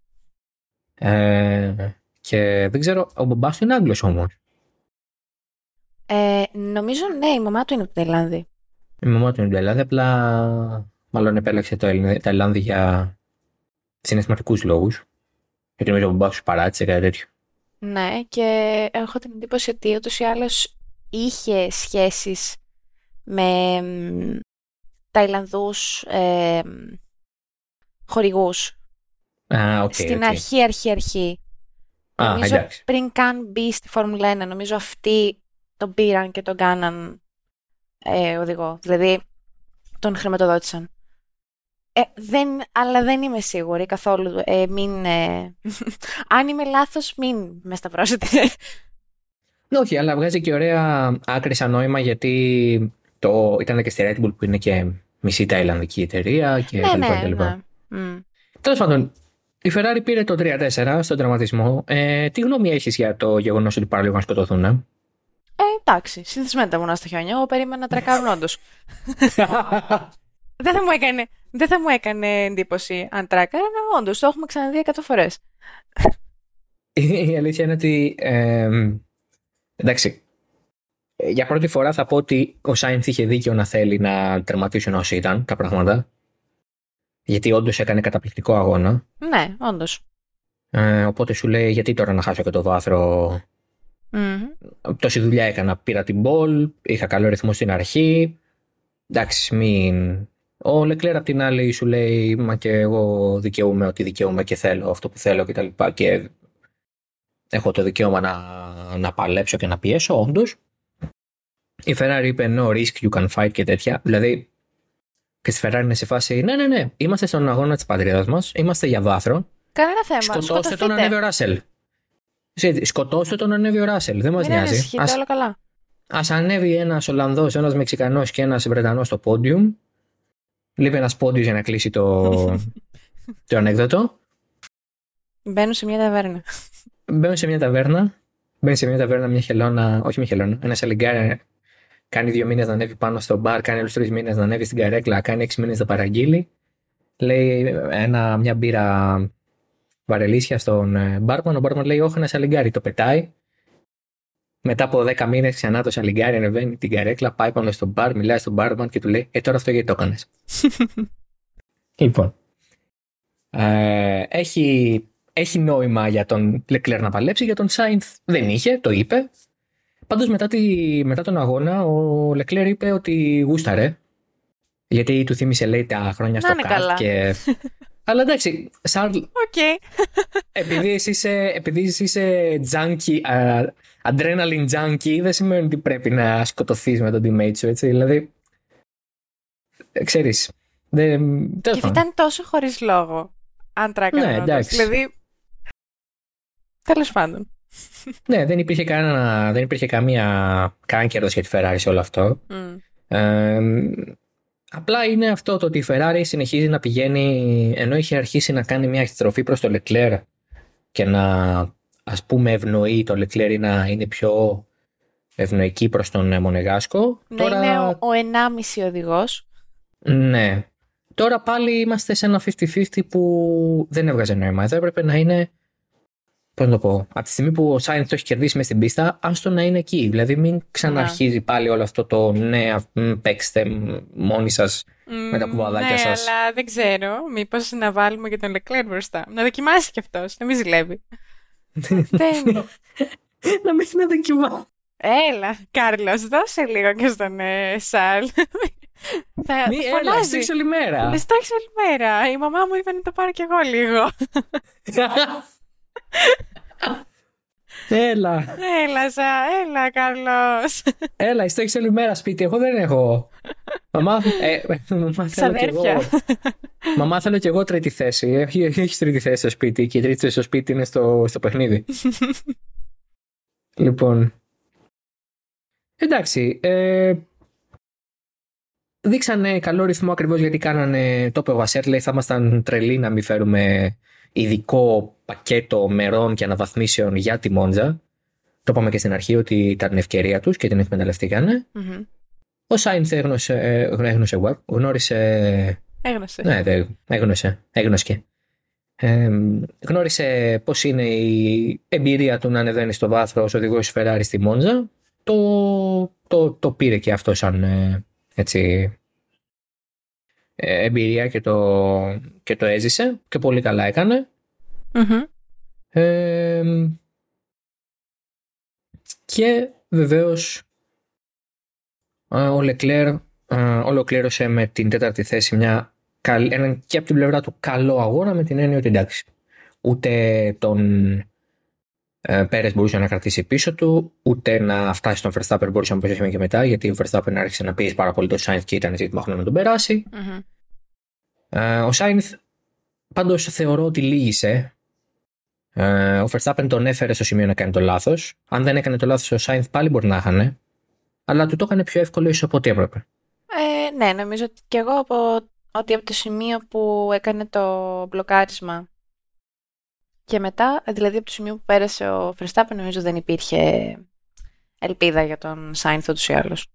Ε, και δεν ξέρω, ο μπαμπάς του είναι Άγγλος όμως. Ε, νομίζω ναι, η μαμά του είναι από την Ταϊλάνδη. Η μαμά του είναι Ταϊλανδέζα, απλά μάλλον επέλεξε το Ταϊλ- Ταϊλάνδη για συναισθηματικούς λόγους. Γιατί νομίζω ο μπαμπάς τους παράτησε κάτι τέτοιο. Ναι, και έχω την εντύπωση ότι ούτως ή άλλως είχε σχέσεις με μ, Ταϊλανδούς ε, μ, χορηγούς. Α, οκ. Στην οκ. αρχή, αρχή, αρχή. Α, νομίζω εντάξει. πριν καν μπει στη Φόρμουλα 1, νομίζω αυτοί τον πήραν και τον κάναν ε, οδηγό. Δηλαδή, τον χρηματοδότησαν. Ε, δεν, αλλά δεν είμαι σίγουρη καθόλου. Ε, μην, ε, αν είμαι λάθος, μην με σταυρώσετε. Ναι, όχι, αλλά βγάζει και ωραία άκρη σαν νόημα γιατί το, ήταν και στη Red Bull που είναι και μισή Ταϊλανδική εταιρεία και ναι, τα λοιπά, ναι, τα λοιπά. ναι. Μμ. Τέλος πάντων, η Ferrari πήρε το 3-4 στον τραυματισμό. Ε, τι γνώμη έχεις για το γεγονός ότι παραλίγο να σκοτωθούν, ε; Ε, εντάξει, συνηθισμένα τα βουνά στα χιόνια. Εγώ περίμενα να τρακάρουν όντως. δεν, θα μου έκανε, δεν θα μου έκανε εντύπωση αν τράκαραν, όντως. Το έχουμε ξαναδεί εκατό φορές. Η αλήθεια είναι ότι. ε, εντάξει. Ε, Για πρώτη φορά θα πω ότι ο Σάινθ είχε δίκιο να θέλει να τερματίσουν όσοι ήταν τα πράγματα. Γιατί όντως έκανε καταπληκτικό αγώνα. Ναι, όντως. Ε, οπότε σου λέει γιατί τώρα να χάσω και το βάθρο; Mm-hmm. Τόση δουλειά έκανα, πήρα την μπολ, είχα καλό ρυθμό στην αρχή. Εντάξει, μην... Ο Λεκλέρ απ' την άλλη σου λέει μα και εγώ δικαιούμαι ότι δικαιούμαι και θέλω αυτό που θέλω και τα λοιπά και έχω το δικαίωμα να, να παλέψω και να πιέσω, όντως. Η Ferrari είπε no risk, you can fight και τέτοια. Δηλαδή, και στη Ferrari είναι σε φάση, ναι, ναι, ναι, είμαστε στον αγώνα της πατρίδας μας, είμαστε για βάθρο. Κανένα θέμα. Σκοτώστε τον ανέβει ο Ράσελ. Σκοτώστε τον ανέβει ο Ράσελ. Δεν μας νοιάζει. Ας, καλά. ας ανέβει ένας Ολλανδός, ένας Μεξικανός και ένας Βρετανός στο πόντιουμ. Λείπει ένας πόντιος για να κλείσει το, το ανέκδοτο. Μπαίνουν σε μια ταβέρνα. Μπαίνουν σε μια ταβέρνα. Μπαίνει σε μια ταβέρνα, μια χελώνα, όχι μια χελώνα, ένα σαλιγκάρι κάνει δύο μήνες να ανέβει πάνω στο μπαρ, κάνει άλλους τρεις μήνες να ανέβει στην καρέκλα, κάνει έξι μήνες να παραγγείλει. Λέει ένα, μια μπύρα βαρελίσια στον ε, μπάρμαν. Ο μπάρμαν λέει: Όχι, ένα σαλιγκάρι. Το πετάει. Μετά από δέκα μήνες ξανά το σαλιγκάρι ανεβαίνει την καρέκλα, πάει πάνω στο μπαρ, μιλάει στον μπάρμαν και του λέει: Ε, τώρα αυτό γιατί το έκανες; λοιπόν. Ε, έχει, έχει νόημα για τον Λεκλέρ να παλέψει, για τον Σάινθ δεν είχε, το είπε. Πάντως μετά, μετά τον αγώνα, ο Λεκλέρ είπε ότι γούσταρε. Γιατί του θύμισε, λέει, τα χρόνια στο κάτ και. Αλλά εντάξει, Σαρλ. Okay. επειδή εσύ είσαι, επειδή εσύ είσαι junkie, uh, adrenaline junkie, δεν σημαίνει ότι πρέπει να σκοτωθείς με τον teammate σου, έτσι. Δηλαδή. Ξέρεις. Και ήταν τόσο χωρίς λόγο. Αν τράκανε. Ναι, εντάξει. Δηλαδή. Τέλος πάντων. Ναι, δεν υπήρχε, κανένα, δεν υπήρχε καμία, κανένα κέρδος για τη Ferrari σε όλο αυτό. Mm. Ε, απλά είναι αυτό το ότι η Ferrari συνεχίζει να πηγαίνει ενώ είχε αρχίσει να κάνει μια εκτροφή προς το Leclerc και να ας πούμε ευνοεί το Leclerc να είναι πιο ευνοϊκή προς τον Μονεγάσκο. Να Τώρα... είναι ο, ο 1,5 οδηγός. Ναι. Τώρα πάλι είμαστε σε ένα 50-50 που δεν έβγαζε νόημα. Εδώ έπρεπε να είναι Πώς να το πω, από τη στιγμή που ο Σάινθ το έχει κερδίσει μέσα στην πίστα, άστο να είναι εκεί. Δηλαδή, μην ξαναρχίζει πάλι όλο αυτό το ναι, παίξτε μόνοι σας με τα κουβαδάκια ναι, σας. Ναι, αλλά δεν ξέρω. Μήπως να βάλουμε και τον Λεκλέρ μπροστά. Να δοκιμάσει κι αυτός, να μην ζηλεύει. να μην να δοκιμάσει. Έλα, Κάρλος, δώσε λίγο και στον ε, Σαλ. Θα, Μη, έλα, στήξε όλη μέρα. όλη μέρα. Η μαμά μου είπε να το πάρω κι εγώ λίγο. Έλα. Έλα, Ζα, έλα, Καρλός. Έλα, εσύ το έχεις όλη μέρα σπίτι, εγώ δεν έχω. Μαμά, ε, μαμά θέλω κι εγώ. Μαμά θέλω κι εγώ τρίτη θέση. Έχει τρίτη θέση στο σπίτι και η τρίτη θέση στο σπίτι είναι στο, στο παιχνίδι. λοιπόν. Εντάξει. Ε, δείξανε καλό ρυθμό ακριβώς γιατί κάνανε το είπε ο Βασέρ, λέει θα ήμασταν τρελοί να μην φέρουμε ειδικό πακέτο μερών και αναβαθμίσεων για τη Μόντζα. Το είπαμε και στην αρχή ότι ήταν ευκαιρία τους και την εκμεταλλευτήκανε. Mm-hmm. Ο Σάινθ έγνωσε, έγνωσε web, γνώρισε... Έγνωσε. Ναι, δε, έγνωσε, έγνωσε. Ε, γνώρισε πώς είναι η εμπειρία του να ανεβαίνει στο βάθρος ως οδηγός Ferrari στη Μόντζα. Το, το, το πήρε και αυτό σαν ε, έτσι, ε, εμπειρία και το, και το έζησε και πολύ καλά έκανε. και βεβαίως ο Λεκλέρ ολοκλήρωσε με την τέταρτη θέση μια, έναν και από την πλευρά του καλό αγώνα με την έννοια ότι εντάξει ούτε τον ε, Πέρες μπορούσε να κρατήσει πίσω του, ούτε να φτάσει στον Verstappen μπορούσε να πέσει και μετά, γιατί ο Verstappen άρχισε να πει πάρα πολύ το Sainz και ήταν ζήτημα χρόνο να τον περάσει. Mm-hmm. Ε, ο Sainz πάντως θεωρώ ότι λύγησε. Ε, ο Verstappen τον έφερε στο σημείο να κάνει το λάθος. Αν δεν έκανε το λάθος, ο Sainz πάλι μπορεί να είχαν. Αλλά του το έκανε πιο εύκολο ίσως από ό,τι έπρεπε. Ε, ναι, νομίζω ότι και εγώ από, ότι από το σημείο που έκανε το μπλοκάρισμα και μετά, δηλαδή από το σημείο που πέρασε ο Verstappen, νομίζω δεν υπήρχε ελπίδα για τον Sainz ούτως ή άλλως.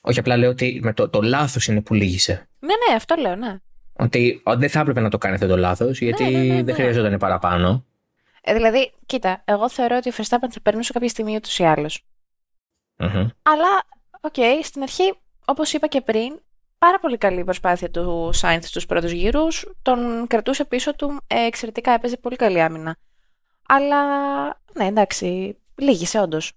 Όχι, απλά λέω ότι με το, το λάθος είναι που λύγησε. Ναι, ναι, αυτό λέω, ναι. Ότι δεν θα έπρεπε να το κάνει αυτό το λάθος, γιατί ναι, ναι, ναι, δεν ναι. χρειαζόταν παραπάνω. Ε, δηλαδή, κοίτα, εγώ θεωρώ ότι ο Verstappen θα περνούσε κάποια στιγμή ούτως ή άλλως. Mm-hmm. Αλλά, OK, okay, στην αρχή, όπως είπα και πριν, πάρα πολύ καλή προσπάθεια του Σάινθ στους πρώτους γύρους. Τον κρατούσε πίσω του, ε, εξαιρετικά έπαιζε πολύ καλή άμυνα. Αλλά, ναι, εντάξει, λίγησε όντως.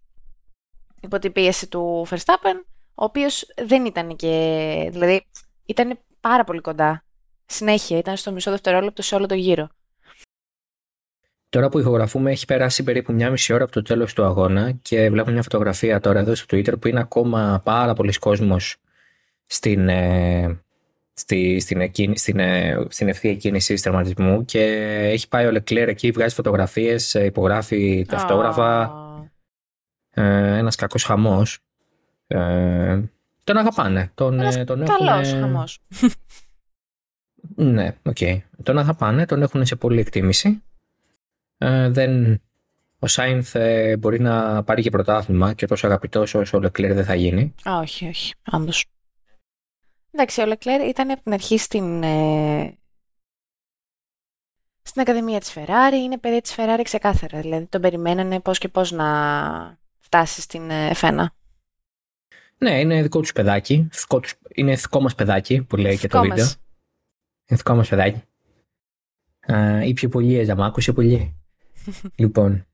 Υπό την πίεση του Verstappen, ο οποίος δεν ήταν και... Δηλαδή, ήταν πάρα πολύ κοντά. Συνέχεια, ήταν στο μισό δευτερόλεπτο σε όλο το γύρο. Τώρα που ηχογραφούμε έχει περάσει περίπου μια μισή ώρα από το τέλος του αγώνα και βλέπω μια φωτογραφία τώρα εδώ στο Twitter που είναι ακόμα πάρα πολλοί κόσμος στην, ε, στη, στην, στην, ε, στην ευθεία κίνηση τερματισμού και έχει πάει ο Λεκλέρ εκεί, βγάζει φωτογραφίες, ε, υπογράφει τα αυτόγραφα. Ε, ένας κακός χαμός. Ε, τον αγαπάνε. Τον, ένας τον καλός χαμός. ναι, OK. Okay. Τον αγαπάνε, τον έχουν σε πολύ εκτίμηση. Ε, δεν, ο Σάινθ ε, μπορεί να πάρει και πρωτάθλημα και τόσο αγαπητός όσο ο Λεκλέρ δεν θα γίνει. Α, όχι, όχι. Όντως. Εντάξει, ο Λεκλέρ ήταν από την αρχή στην, ε, στην Ακαδημία της Φεράρι. Είναι παιδί της Φεράρι ξεκάθαρα. Δηλαδή τον περιμένανε πώς και πώς να φτάσει στην F1. Ναι, είναι δικό τους παιδάκι. είναι δικό μας παιδάκι που λέει και το βίντεο. Είναι δικό μας παιδάκι. Uh, ή πιο πολύ, Ζαμάκου, είσαι πολύ λοιπόν,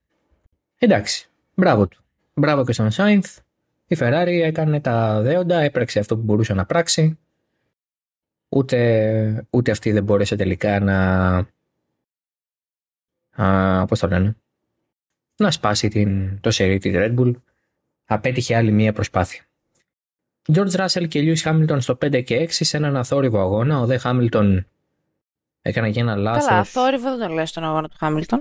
εντάξει, μπράβο του. Μπράβο και στον Σάινθ. Η Ferrari έκανε τα δέοντα, έπραξε αυτό που μπορούσε να πράξει. Ούτε, ούτε αυτή δεν μπόρεσε τελικά να... Α, πώς το λένε, να σπάσει την, το σερί της Red Bull. Απέτυχε άλλη μία προσπάθεια. George Russell και Lewis Hamilton στο 5 και 6 σε έναν αθόρυβο αγώνα. Ο Δε Hamilton έκανε και ένα λάθος. Καλά, αθόρυβο δεν τον λέω στον αγώνα του Hamilton.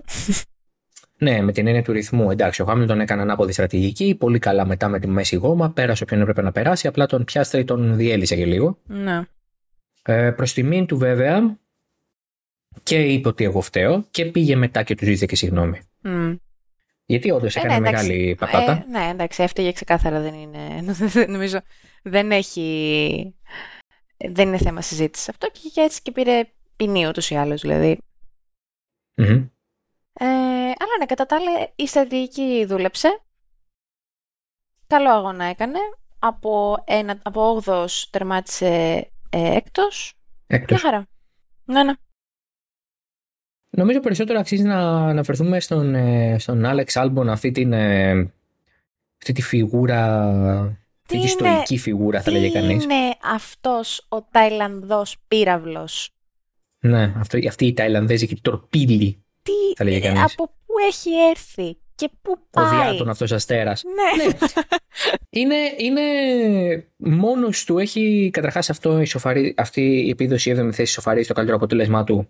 Ναι, με την έννοια του ρυθμού. Εντάξει, ο Χάμιλτον έκανε ανάποδη στρατηγική, πολύ καλά μετά με τη μέση γόμα, πέρασε όποιον έπρεπε να περάσει, απλά τον πιάστηκε ή τον διέλυσε και λίγο. Ναι. Ε, Προς τιμήν του βέβαια και είπε ότι εγώ φταίω και πήγε μετά και του ζήτησε και συγγνώμη. Mm. Γιατί όντως ε, έκανε ναι, μεγάλη πατάτα. Ε, ναι, εντάξει, έφταιγε ξεκάθαρα. Δεν είναι. Νομίζω δεν έχει. Δεν είναι θέμα συζήτησης αυτό και έτσι και πήρε ποινή ούτως ή άλλως δηλαδή. Mm-hmm. Ε, αλλά ναι, κατά τα άλλα η στρατηγική δούλεψε. Καλό αγώνα έκανε. Από, ένα, από 8 τερμάτισε ε, έκτος. Έκτος. Μια χαρά. Ναι, ναι. Νομίζω περισσότερο αξίζει να αναφερθούμε στον, ε, στον Άλεξ Άλμπον αυτή την ε, αυτή τη φιγούρα αυτή τη στοική φιγούρα θα λέγε κανείς. είναι αυτός ο Ταϊλανδός πύραυλος; Ναι, αυτό, αυτή η Ταϊλανδέζικη τορπίλη τι, ε, από πού έχει έρθει; Και πού πάει; Ο διάτων αυτός αστέρας. Ναι. ναι. είναι, είναι μόνος του, έχει καταρχάς αυτό η σοφαρή, αυτή η επίδοση 7η θέση σοφαρή στο καλύτερο αποτέλεσμά του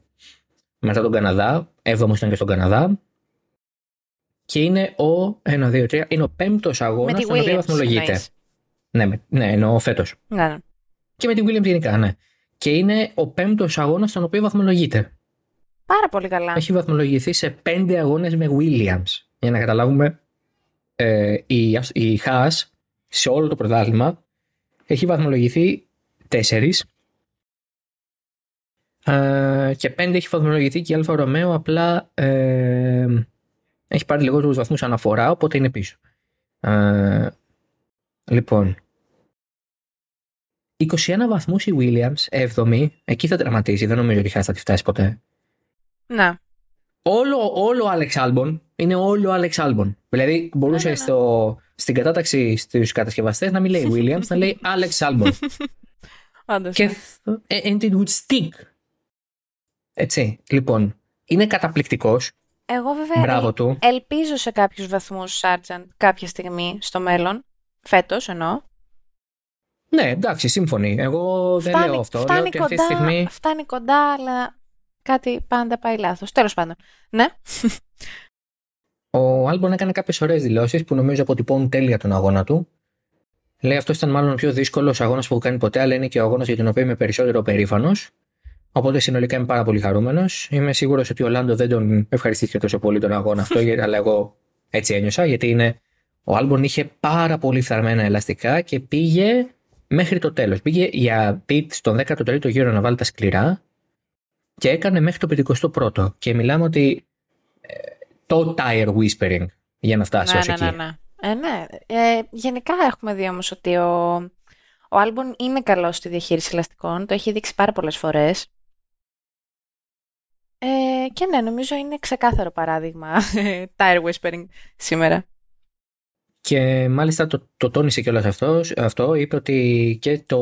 μετά τον Καναδά. 7ο ήταν και στον Καναδά. Και είναι ο, ένα, δύο, τρία, είναι ο πέμπτος αγώνας στον οποίο βαθμολογείται. Ναι, ναι, εννοώ φέτος. Ναι, ναι. Και με την Williams γενικά, ναι. Και είναι ο πέμπτος αγώνας στον οποίο βαθμολογείται. Πάρα πολύ καλά. Έχει βαθμολογηθεί σε πέντε αγώνες με Williams. Για να καταλάβουμε, ε, η, η Haas σε όλο το πρωτάθλημα έχει βαθμολογηθεί τέσσερις. Ε, και πέντε έχει βαθμολογηθεί και η Αλφα Ρωμαίο απλά ε, έχει πάρει λιγότερους βαθμούς αναφορά, οπότε είναι πίσω. Ε, λοιπόν, 21 βαθμούς η Williams, 7η, εκεί θα τερματίσει. Δεν νομίζω ότι θα τη φτάσει ποτέ. Ναι. Όλο, όλο Alex Albon είναι όλο Alex Albon. Δηλαδή μπορούσε ναι, ναι, ναι. Στο, στην κατάταξη στους κατασκευαστές να μην λέει Williams, να λέει Alex Albon. Όντως, και ναι. and it would stick. Έτσι, λοιπόν, είναι καταπληκτικός. Εγώ βέβαια Μπράβο του. ελπίζω σε κάποιους βαθμούς Sargent κάποια στιγμή στο μέλλον, φέτος εννοώ. Ναι, εντάξει, σύμφωνοι. Εγώ δεν λέω αυτό. Φτάνει, λέω ότι κοντά, αυτή τη στιγμή... φτάνει κοντά, αλλά κάτι πάντα πάει λάθος. Τέλος πάντων. Ναι. Ο Άλμπον έκανε κάποιες ωραίες δηλώσεις που νομίζω αποτυπώνουν τέλεια τον αγώνα του. Λέει αυτό ήταν μάλλον ο πιο δύσκολος αγώνας που έχω κάνει ποτέ, αλλά είναι και ο αγώνας για τον οποίο είμαι περισσότερο περήφανος. Οπότε συνολικά είμαι πάρα πολύ χαρούμενος. Είμαι σίγουρος ότι ο Λάντο δεν τον ευχαριστήθηκε τόσο πολύ τον αγώνα αυτό, αλλά εγώ έτσι ένιωσα, γιατί είναι. Ο Άλμπον είχε πάρα πολύ φθαρμένα ελαστικά και πήγε μέχρι το τέλος. Πήγε για πιτ στον 13ο γύρο να βάλει τα σκληρά και έκανε μέχρι το 51ο. Και μιλάμε ότι ε, το tire whispering για να φτάσει ναι, ως ναι, εκεί. Ναι, ναι. Ε, ναι. Ε, γενικά έχουμε δει όμως ότι ο, Ο Άλμπον είναι καλός στη διαχείριση ελαστικών, το έχει δείξει πάρα πολλές φορές. Ε, και ναι, νομίζω είναι ξεκάθαρο παράδειγμα tire whispering σήμερα. Και μάλιστα το, το τόνισε κιόλας αυτός, αυτό, είπε ότι και το...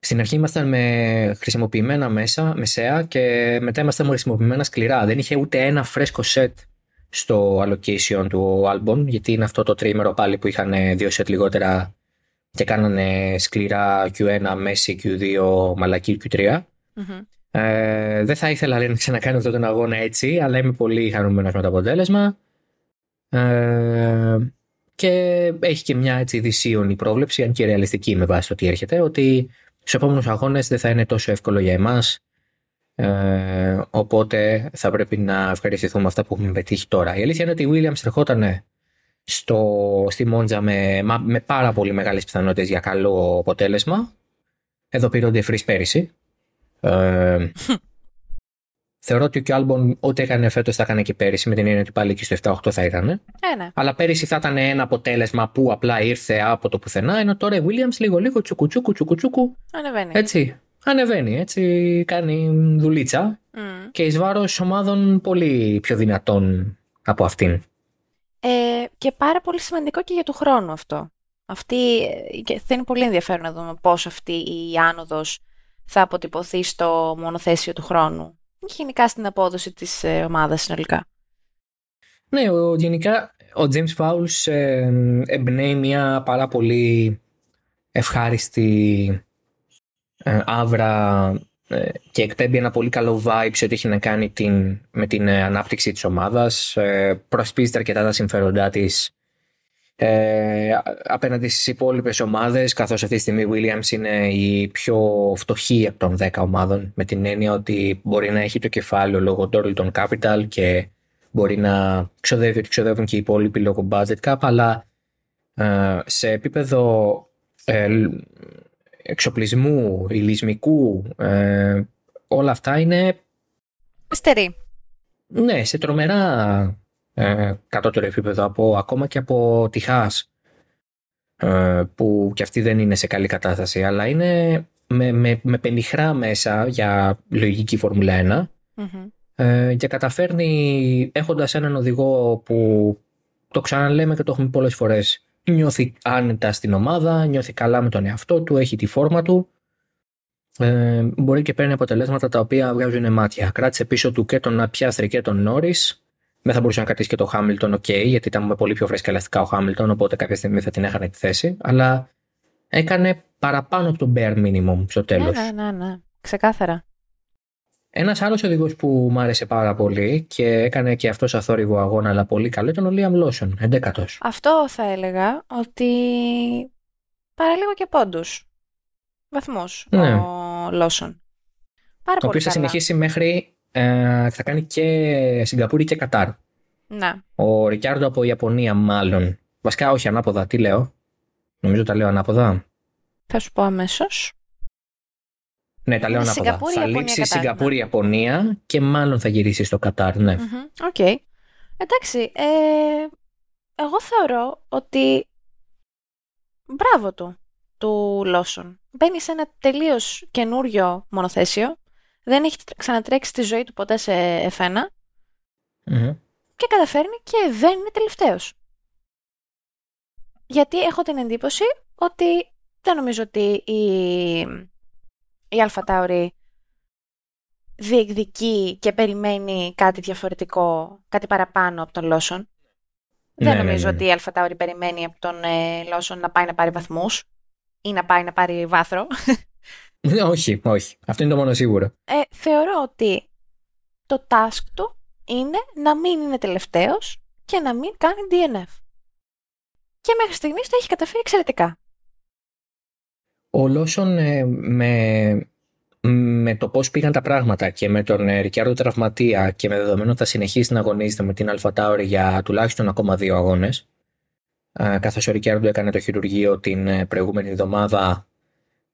Στην αρχή ήμασταν με χρησιμοποιημένα μέσα, μεσαία και μετά ήμασταν με χρησιμοποιημένα σκληρά. Δεν είχε ούτε ένα φρέσκο set στο allocation του album, γιατί είναι αυτό το τρίμερο πάλι που είχαν δύο set λιγότερα και κάνανε σκληρά Q1, μέση Q2, μαλακή Q3. Ε, δεν θα ήθελα να ξανακάνω αυτόν τον αγώνα έτσι, αλλά είμαι πολύ χαρούμενος με το αποτέλεσμα. Ε, και έχει και μια έτσι δυσίωνη πρόβλεψη, αν και ρεαλιστική με βάση το τι έρχεται, ότι στους επόμενους αγώνες δεν θα είναι τόσο εύκολο για εμάς. Ε, οπότε θα πρέπει να ευχαριστηθούμε αυτά που έχουμε πετύχει τώρα. Η αλήθεια είναι ότι η Williams ερχόταν στο, στη Μόντζα με, με πάρα πολύ μεγάλες πιθανότητες για καλό αποτέλεσμα. Εδώ πήρε ο Ντεφρής πέρυσι. Ε, θεωρώ ότι και ο Άλμπον ό,τι έκανε φέτος θα έκανε και πέρυσι, με την έννοια ότι πάλι και στο 7-8 θα ήταν. Ε, ναι. Αλλά πέρυσι θα ήταν ένα αποτέλεσμα που απλά ήρθε από το πουθενά, ενώ τώρα η Williams λίγο-λίγο τσουκουτσούκου, τσουκουτσούκου. Ανεβαίνει. Έτσι. Ανεβαίνει, έτσι κάνει δουλίτσα Mm. και εις βάρος ομάδων πολύ πιο δυνατών από αυτήν. Ε, και πάρα πολύ σημαντικό και για του χρόνου αυτό. Αυτή, ε, και θα είναι πολύ ενδιαφέρον να δούμε πώς αυτή η άνοδος θα αποτυπωθεί στο μονοθέσιο του χρόνου. Και γενικά στην απόδοση της ε, ομάδας συνολικά. Ναι, ο, γενικά ο James Fowles ε, εμπνέει μια πάρα πολύ ευχάριστη ε, άβρα ε, και εκπέμπει ένα πολύ καλό vibe σε ό,τι έχει να κάνει την, με την ε, ανάπτυξη της ομάδας. Ε, προσπίζεται αρκετά τα συμφέροντά της ε, απέναντι στις υπόλοιπες ομάδες καθώς αυτή τη στιγμή η Williams είναι η πιο φτωχή από των 10 ομάδων με την έννοια ότι μπορεί να έχει το κεφάλαιο λόγω Doralton Capital και μπορεί να ξοδεύει ότι ξοδεύουν και οι υπόλοιποι λόγω budget cap αλλά ε, σε επίπεδο ε, εξοπλισμού, ηλισμικού ε, όλα αυτά είναι Στερή. ναι, σε τρομερά ε, κατώτερο επίπεδο από, ακόμα και από τη Χάς ε, που και αυτή δεν είναι σε καλή κατάσταση αλλά είναι με, με, με πενιχρά μέσα για λογική Φόρμουλα 1 Μμμ. ε, και καταφέρνει έχοντας έναν οδηγό που το ξαναλέμε και το έχουμε πολλές φορές νιώθει άνετα στην ομάδα, νιώθει καλά με τον εαυτό του, έχει τη φόρμα του ε, μπορεί και παίρνει αποτελέσματα τα οποία βγάζουν μάτια. Κράτησε πίσω του και τον Πιάστρη και τον Νόρις. Δεν θα μπορούσε να κρατήσει και τον Χάμιλτον, οκ, γιατί ήταν με πολύ πιο φρέσκα ελαστικά ο Χάμιλτον, οπότε κάποια στιγμή θα την έχανε τη θέση. Αλλά έκανε παραπάνω από το bare minimum στο τέλος. Ναι, ναι, ναι, ναι. Ξεκάθαρα. Ένας άλλος οδηγός που μου άρεσε πάρα πολύ και έκανε και αυτός αθόρυβο αγώνα, αλλά πολύ καλό, ήταν ο Λίαμ Λόσον, 11ο. Αυτό θα έλεγα ότι παραλίγο και πόντους. Βαθμούς Ναι. ο Λόσον. Πάρα Ο πολύ οποίος θα καλά. συνεχίσει μέχρι. Ε, θα κάνει και Σιγκαπούρη και Κατάρ. Ναι. Ο Ρικιάρντο από Ιαπωνία, μάλλον. Βασικά, όχι ανάποδα. Τι λέω. Νομίζω τα λέω ανάποδα. Θα σου πω αμέσως. Ναι, τα λέω Είναι ανάποδα. Σιγκαπούρη, θα Ιαπωνία, λείψει Κατάρ, Σιγκαπούρη, Ιαπωνία και μάλλον θα γυρίσει στο Κατάρ, ναι. Μμμ, Οκ. Εντάξει, ε, εγώ θεωρώ ότι μπράβο του, του Λόσον. Μπαίνει σε ένα τελείως καινούριο μονοθέσιο. Δεν έχει ξανατρέξει τη ζωή του ποτέ σε F1 Μμμ. και καταφέρνει και δεν είναι τελευταίος. Γιατί έχω την εντύπωση ότι δεν νομίζω ότι η, η Αλφα Τάουρι διεκδικεί και περιμένει κάτι διαφορετικό, κάτι παραπάνω από τον Λόσον. Ναι, δεν ναι, νομίζω ναι, ναι. ότι η Αλφα Τάουρι περιμένει από τον ε, Λόσον να πάει να πάρει βαθμούς ή να πάει να πάρει βάθρο. Ναι, όχι, όχι. Αυτό είναι το μόνο σίγουρο. Ε, θεωρώ ότι το task του είναι να μην είναι τελευταίος και να μην κάνει DNF. Και μέχρι στιγμής το έχει καταφέρει εξαιρετικά. Ο Λόσον ε, με, με το πώς πήγαν τα πράγματα και με τον ε, Ρικιάρδο τραυματία και με δεδομένο ότι θα συνεχίσει να αγωνίζεται με την Αλφα Τάουρι για τουλάχιστον ακόμα δύο αγώνες ε, καθώς ο Ρικιάρδο έκανε το χειρουργείο την ε, προηγούμενη εβδομάδα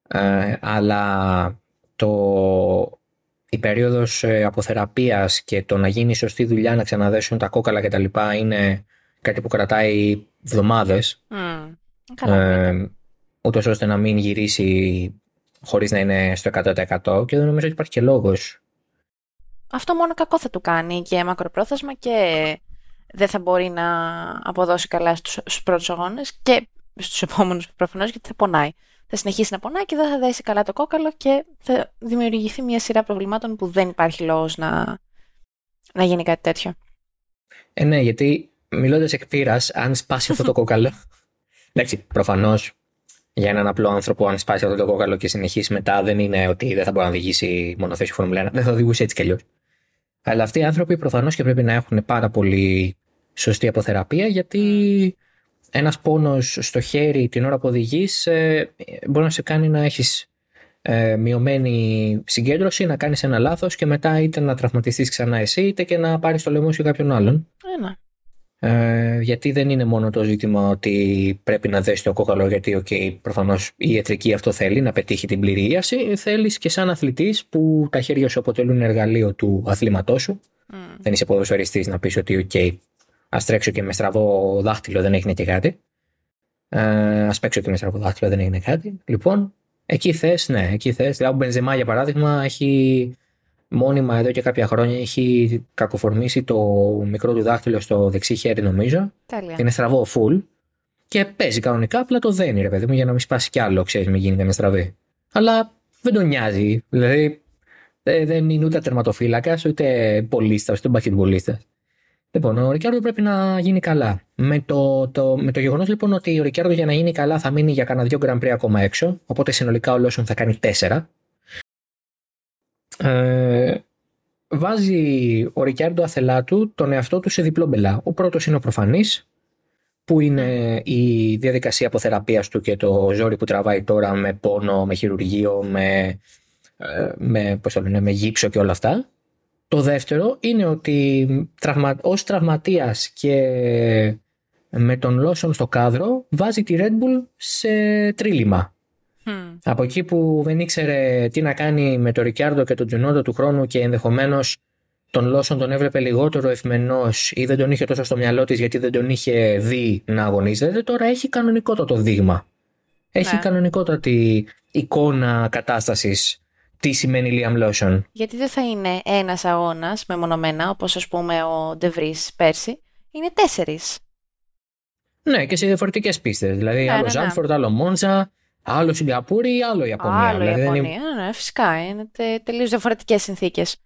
ε, αλλά το, η περίοδος ε, αποθεραπείας και το να γίνει σωστή δουλειά να ξαναδέσουν τα κόκαλα και τα λοιπά είναι κάτι που κρατάει εβδομάδες Μμμ. Καλά. ε, εννοείται. ούτως ώστε να μην γυρίσει χωρίς να είναι στο 100% και δεν νομίζω ότι υπάρχει και λόγος. Αυτό μόνο κακό θα του κάνει και μακροπρόθεσμα και δεν θα μπορεί να αποδώσει καλά στους πρώτους αγώνες και στους επόμενους προφανώς γιατί θα πονάει. Θα συνεχίσει να πονάει και δεν θα δέσει καλά το κόκαλο και θα δημιουργηθεί μια σειρά προβλημάτων που δεν υπάρχει λόγος να, να γίνει κάτι τέτοιο. Ε, ναι, γιατί μιλώντας εκ πείρας, αν σπάσει αυτό το κόκαλο. Εντάξει, προφανώς για έναν απλό άνθρωπο, αν σπάσει αυτό το κόκαλο και συνεχίσει μετά, δεν είναι ότι δεν θα μπορεί να οδηγήσει μονοθέσιο Φόρμουλα 1. Δεν θα οδηγούσε έτσι κι αλλιώς. Αλλά αυτοί οι άνθρωποι προφανώς και πρέπει να έχουν πάρα πολύ σωστή αποθεραπεία, γιατί ένας πόνος στο χέρι την ώρα που οδηγείς ε, μπορεί να σε κάνει να έχεις ε, μειωμένη συγκέντρωση, να κάνεις ένα λάθος και μετά είτε να τραυματιστείς ξανά εσύ, είτε και να πάρεις το λαιμό σου κάποιον άλλον. Ένα. Ε, γιατί δεν είναι μόνο το ζήτημα ότι πρέπει να δέσει το κόκαλο, γιατί okay, προφανώς η ιατρική αυτό θέλει, να πετύχει την πλήρη ίαση. Θέλεις και σαν αθλητής που τα χέρια σου αποτελούν εργαλείο του αθλήματός σου. Mm. Δεν είσαι ποδοσφαιριστής να πεις ότι, OK, ας τρέξω και με στραβό δάχτυλο, δεν έγινε και κάτι. Ε, ας παίξω και με στραβό δάχτυλο, δεν έγινε κάτι. Λοιπόν, εκεί θες, ναι, εκεί θες. Δηλαδή, ο Μπενζεμά για παράδειγμα έχει μόνιμα εδώ και κάποια χρόνια έχει κακοφορμήσει το μικρό του δάχτυλο στο δεξί χέρι νομίζω. Τέλεια. Είναι στραβό full και παίζει κανονικά, απλά το δένει ρε παιδί μου για να μην σπάσει κι άλλο, ξέρεις, μην γίνει κανένα στραβή. Αλλά δεν τον νοιάζει. Δηλαδή δεν είναι ούτε τερματοφύλακας, ούτε πολίστα, ούτε μπασκετμπολίστα. Λοιπόν, ο Ρικιάρδο πρέπει να γίνει καλά. Με το, το, με το γεγονός λοιπόν ότι ο Ρικιάρδο για να γίνει καλά θα μείνει για κανένα δύο Grand ακόμα έξω, οπότε συνολικά ο Λόσον θα κάνει τέσσερα. Ε, βάζει ο Ρικιάρντο Αθελάτου τον εαυτό του σε διπλό μπελά. Ο πρώτος είναι ο προφανής, που είναι η διαδικασία αποθεραπείας του και το ζόρι που τραβάει τώρα με πόνο, με χειρουργείο, με, ε, με, πώς το λένε, με γύψο και όλα αυτά. Το δεύτερο είναι ότι τραυμα, ως τραυματίας και με τον Λόσον στο κάδρο βάζει τη Red Bull σε τρίλημα. Από εκεί που δεν ήξερε τι να κάνει με τον Ρικιάρντο και τον Τζουνόντο του χρόνου και ενδεχομένως τον Λόσον τον έβλεπε λιγότερο ευμενός ή δεν τον είχε τόσο στο μυαλό της γιατί δεν τον είχε δει να αγωνίζεται, τώρα έχει κανονικότατο δείγμα. Έχει ναι. κανονικότατη εικόνα κατάστασης τι σημαίνει Liam Lawson; Γιατί δεν θα είναι ένας αγώνας μεμονωμένα, όπως ας πούμε ο Ντεβρή πέρσι. Είναι τέσσερις. Ναι, και σε διαφορετικές πίστες. Δηλαδή, ναι, άλλο ναι, ναι. άλλο Μόντζα, Άλλο Σιγκαπούρη ή άλλο Ιαπωνία. Άλλο δηλαδή Ιαπωνία, είναι... ναι, φυσικά. Είναι τε, τελείως διαφορετικές συνθήκες.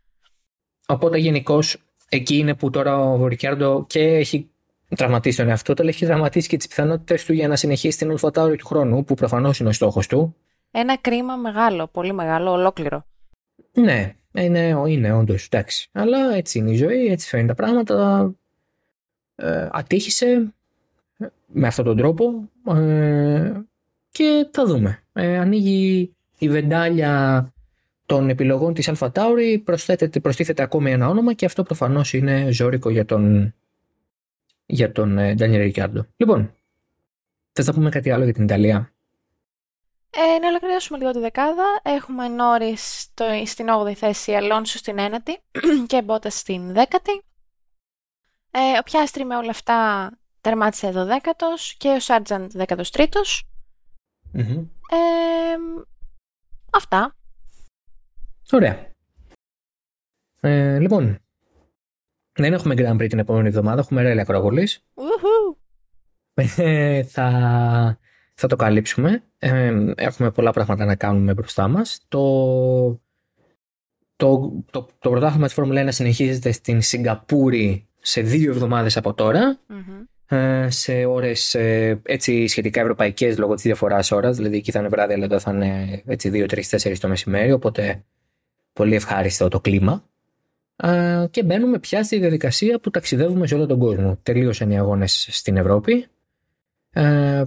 Οπότε γενικώς εκεί είναι που τώρα ο Ρικιάρντο και έχει τραυματίσει τον εαυτό του, αλλά έχει τραυματίσει και τις πιθανότητες του για να συνεχίσει την Αλφατάουρη του χρόνου, που προφανώς είναι ο στόχος του. Ένα κρίμα μεγάλο, πολύ μεγάλο, ολόκληρο. Ναι, είναι, είναι όντως, εντάξει. Αλλά έτσι είναι η ζωή, έτσι φαίνεται τα πράγματα. Ε, ατύχησε με αυτόν τον τρόπο. Ε, και θα δούμε. Ε, ανοίγει η βεντάλια των επιλογών της Alpha Tauri, προστίθεται ακόμη ένα όνομα και αυτό προφανώς είναι ζώρικο για τον, για τον ε, Daniel Ricciardo. Λοιπόν, θες να πούμε κάτι άλλο για την Ιταλία; Ε, να ολοκληρώσουμε λίγο τη δεκάδα. Έχουμε Νόρις στην 8η θέση, Αλόνσο στην 9η και Μπότας στην 10η. Ε, ο Πιάστρη με όλα αυτά τερμάτισε 12ο και ο Σάρτζαντ 13ο αυτά. Ωραία. Ε, λοιπόν, δεν έχουμε Grand Prix την επόμενη εβδομάδα, έχουμε Ρέλη Ακρόπολης. Ε, θα, θα το καλύψουμε. Ε, έχουμε πολλά πράγματα να κάνουμε μπροστά μας. Το, το, το, το πρωτάθλημα της Φόρμουλα 1 συνεχίζεται στην Σιγκαπούρη σε δύο εβδομάδες από ε, σε ώρες ε, έτσι σχετικά ευρωπαϊκές λόγω της διαφοράς ώρας. Δηλαδή εκεί θα είναι βράδυ, αλλά εδώ θα είναι έτσι 2-3-4 το μεσημέρι. Οπότε πολύ ευχάριστο το κλίμα. Ε, και μπαίνουμε πια στη διαδικασία που ταξιδεύουμε σε όλο τον κόσμο. Τελείωσαν οι αγώνες στην Ευρώπη.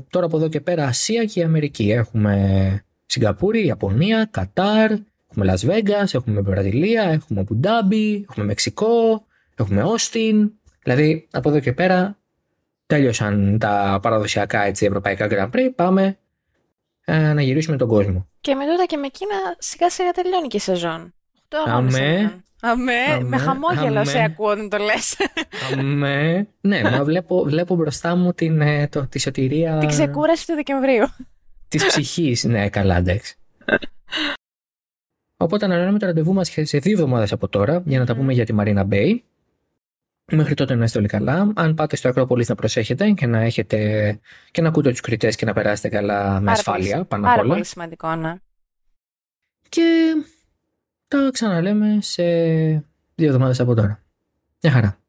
Τώρα από εδώ και πέρα Ασία και Αμερική. Έχουμε Σιγκαπούρη, Ιαπωνία, Κατάρ, έχουμε Las Vegas, έχουμε Βραζιλία, έχουμε Αμπουντάμπι, έχουμε Μεξικό, έχουμε Όστιν. Δηλαδή από εδώ και πέρα τέλειωσαν τα παραδοσιακά έτσι, ευρωπαϊκά Grand Prix, πάμε ε, να γυρίσουμε τον κόσμο. Και με τούτα και με εκείνα σιγά σιγά τελειώνει και η σεζόν. Αμέ. Αμέ, με χαμόγελο σε ακούω όταν το λες. Αμέ, ναι, μα βλέπω, βλέπω μπροστά μου την, ε, το, τη σωτηρία... Την ξεκούραση του Δεκεμβρίου. Της ψυχής, ναι, καλά, εντάξει. Οπότε ανανεώνουμε το ραντεβού μας σε δύο εβδομάδες από τώρα για να τα πούμε για τη Marina Bay. Μέχρι τότε να είστε όλοι καλά. Αν πάτε στο Ακρόπολης να προσέχετε και να, έχετε, και να ακούτε τους κριτές και να περάσετε καλά με ασφάλεια πάνω απ' όλα. Πάρα πολύ σημαντικό, ναι. Και τα ξαναλέμε σε δύο εβδομάδες από τώρα. Μια χαρά.